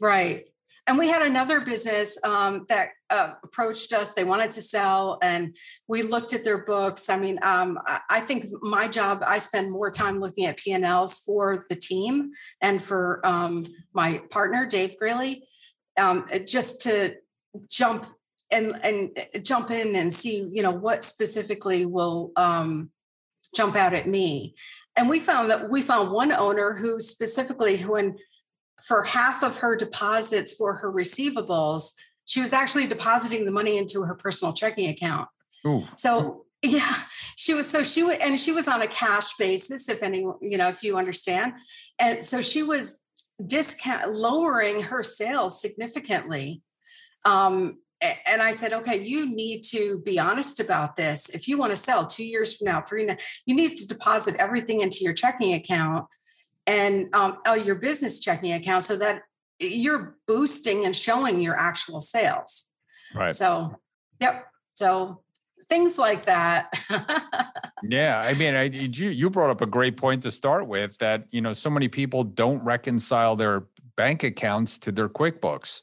Right. And we had another business um, that uh, approached us. They wanted to sell, and we looked at their books. I mean, um, I think my job, I spend more time looking at P and Ls for the team and for um, my partner, Dave Greeley, um, just to jump and and uh, jump in and see, you know, what specifically will um, jump out at me. And we found that we found one owner who specifically, when for half of her deposits for her receivables, she was actually depositing the money into her personal checking account. Ooh. So yeah, she was so she would and she was on a cash basis, if any, you know, if you understand. And so she was discount lowering her sales significantly. Um, and I said, okay, you need to be honest about this. If you want to sell two years from now, three, you need to deposit everything into your checking account and um, oh, your business checking account so that you're boosting and showing your actual sales. Right. So, yep. So things like that. [LAUGHS] yeah, I mean, I, you you brought up a great point to start with that you know so many people don't reconcile their bank accounts to their QuickBooks.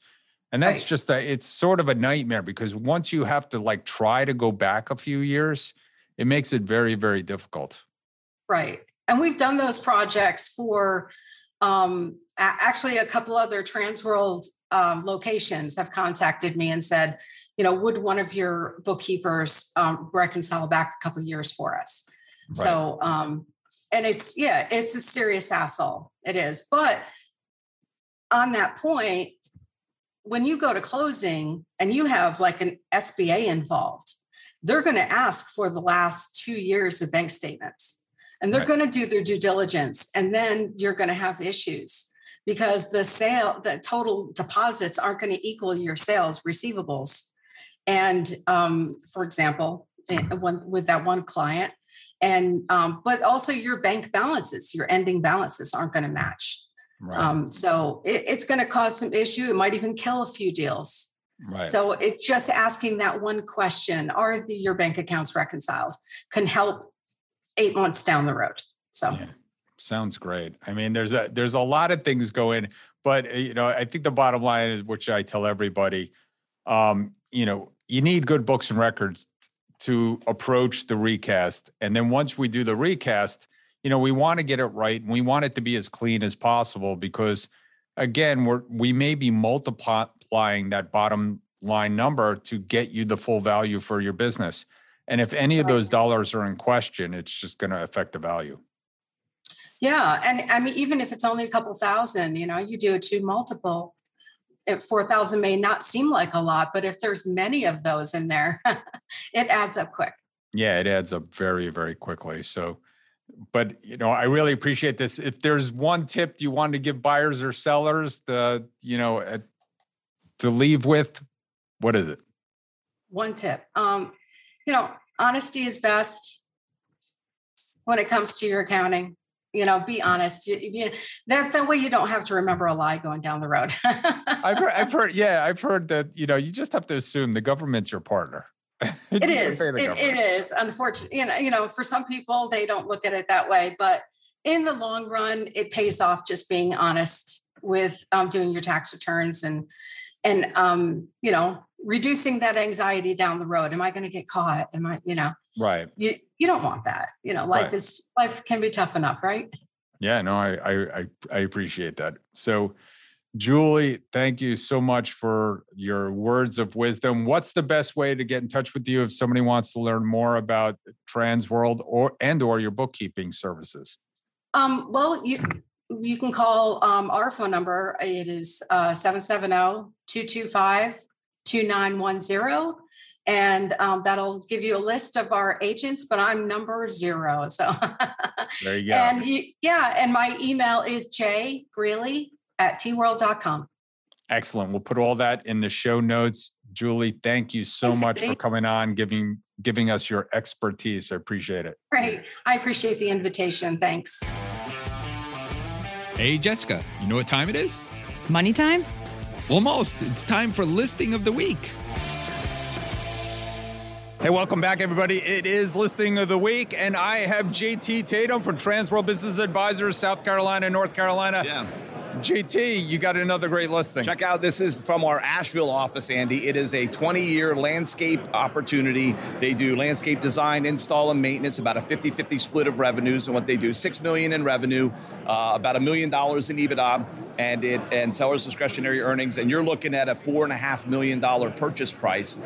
And that's right. just a, it's sort of a nightmare because once you have to like try to go back a few years, it makes it very, very difficult. Right. And we've done those projects for um, actually a couple other Transworld um, locations have contacted me and said, you know, would one of your bookkeepers um, reconcile back a couple years for us? Right. So, um, and it's, yeah, it's a serious hassle. It is. But on that point, when you go to closing and you have like an SBA involved, they're going to ask for the last two years of bank statements and they're right. going to do their due diligence. And then you're going to have issues because the sale, the total deposits aren't going to equal your sales receivables. And um, for example, eh, one, with that one client, and um, but also your bank balances, your ending balances aren't going to match. Right. Um, so it, it's going to cause some issue. It might even kill a few deals. Right. So it's just asking that one question: Are the, your bank accounts reconciled? Can help eight months down the road. So. Yeah. Sounds great. I mean, there's a there's a lot of things going, but uh, you know, I think the bottom line is, which I tell everybody, um, you know, you need good books and records to approach the recast, and then once we do the recast, you know, we want to get it right and we want it to be as clean as possible because again, we're we may be multiplying that bottom line number to get you the full value for your business. And if any of those dollars are in question, it's just going to affect the value. Yeah. And I mean, even if it's only a couple thousand, you know, you do a two multiple, if 4,000 may not seem like a lot, but if there's many of those in there, [LAUGHS] it adds up quick. Yeah, it adds up very, very quickly. So but you know, I really appreciate this. If there's one tip you want to give buyers or sellers to, you know, to leave with, what is it? One tip. Um, you know, honesty is best when it comes to your accounting. You know, be honest. You, you, that that way you don't have to remember a lie going down the road. [LAUGHS] I've heard, I've heard, yeah, I've heard that. You know, you just have to assume the government's your partner. [LAUGHS] it is. It, it is. Unfortunately, you know, you know, for some people they don't look at it that way, but in the long run, it pays off just being honest with um, doing your tax returns and and um, you know reducing that anxiety down the road. Am I going to get caught? Am I, you know, right? You you don't want that. You know, life right. is life can be tough enough, right? Yeah, no, I I I appreciate that. So Julie, thank you so much for your words of wisdom. What's the best way to get in touch with you if somebody wants to learn more about Transworld or and or your bookkeeping services? Um, well, you you can call um, our phone number. It is 770-225-2910. And um, that'll give you a list of our agents, but I'm number zero. So there you go. And you, yeah, and my email is J Greeley at tworld.com. Excellent. We'll put all that in the show notes. Julie, thank you so Thanks, much for coming on, giving giving us your expertise. I appreciate it. Great. I appreciate the invitation. Thanks. Hey, Jessica, you know what time it is? Money time? Almost. It's time for listing of the week. Hey, welcome back, everybody. It is Listing of the Week, and I have JT Tatem from Transworld Business Advisors, South Carolina, North Carolina. Yeah. JT, you got another great listing. Check out this is from our Asheville office, Andy. It is a 20-year landscape opportunity. They do landscape design, install, and maintenance. About a 50-50 split of revenues, and what they do: six million in revenue, uh, about a million dollars in EBITDA, and it and sellers discretionary earnings. And you're looking at a four and a half million dollar purchase price.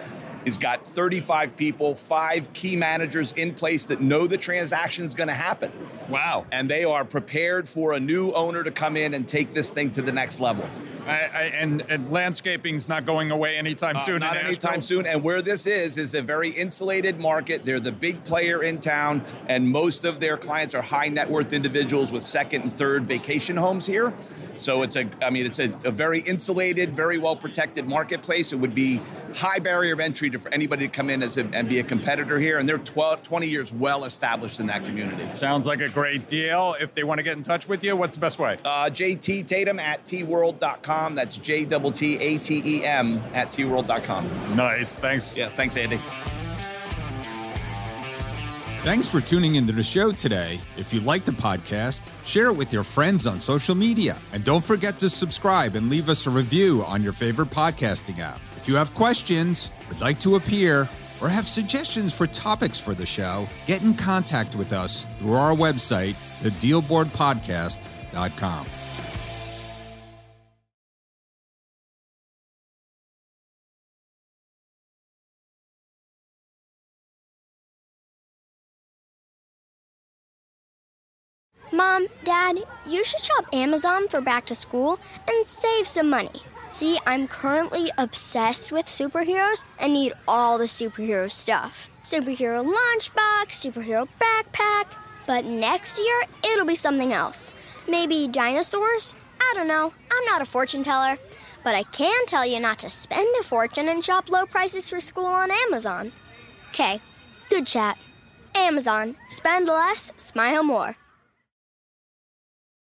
He's got 35 people, five key managers in place that know the transaction is going to happen. Wow. And they are prepared for a new owner to come in and take this thing to the next level. I, I, and, and landscaping's not going away anytime Uh, soon. not anytime soon. And where this is is a very insulated market. They're the big player in town, and most of their clients are high net worth individuals with second and third vacation homes here. So it's a, I mean, it's a, a very insulated, very well protected marketplace. It would be high barrier of entry to, for anybody to come in as a, and be a competitor here. And they're 12, 20 years well established in that community. Sounds like a great deal. If they want to get in touch with you, what's the best way? Uh, JT Tatem at tworld.com. That's J T T A T E M at tworld.com. Nice. Thanks. Yeah, thanks, Andy. Thanks for tuning into the show today. If you like the podcast, share it with your friends on social media. And don't forget to subscribe and leave us a review on your favorite podcasting app. If you have questions, would like to appear, or have suggestions for topics for the show, get in contact with us through our website, thedealboardpodcast.com. Mom, Dad, you should shop Amazon for back to school and save some money. See, I'm currently obsessed with superheroes and need all the superhero stuff. Superhero lunchbox, superhero backpack. But next year, it'll be something else. Maybe dinosaurs? I don't know. I'm not a fortune teller. But I can tell you not to spend a fortune and shop low prices for school on Amazon. Okay, good chat. Amazon. Spend less, smile more.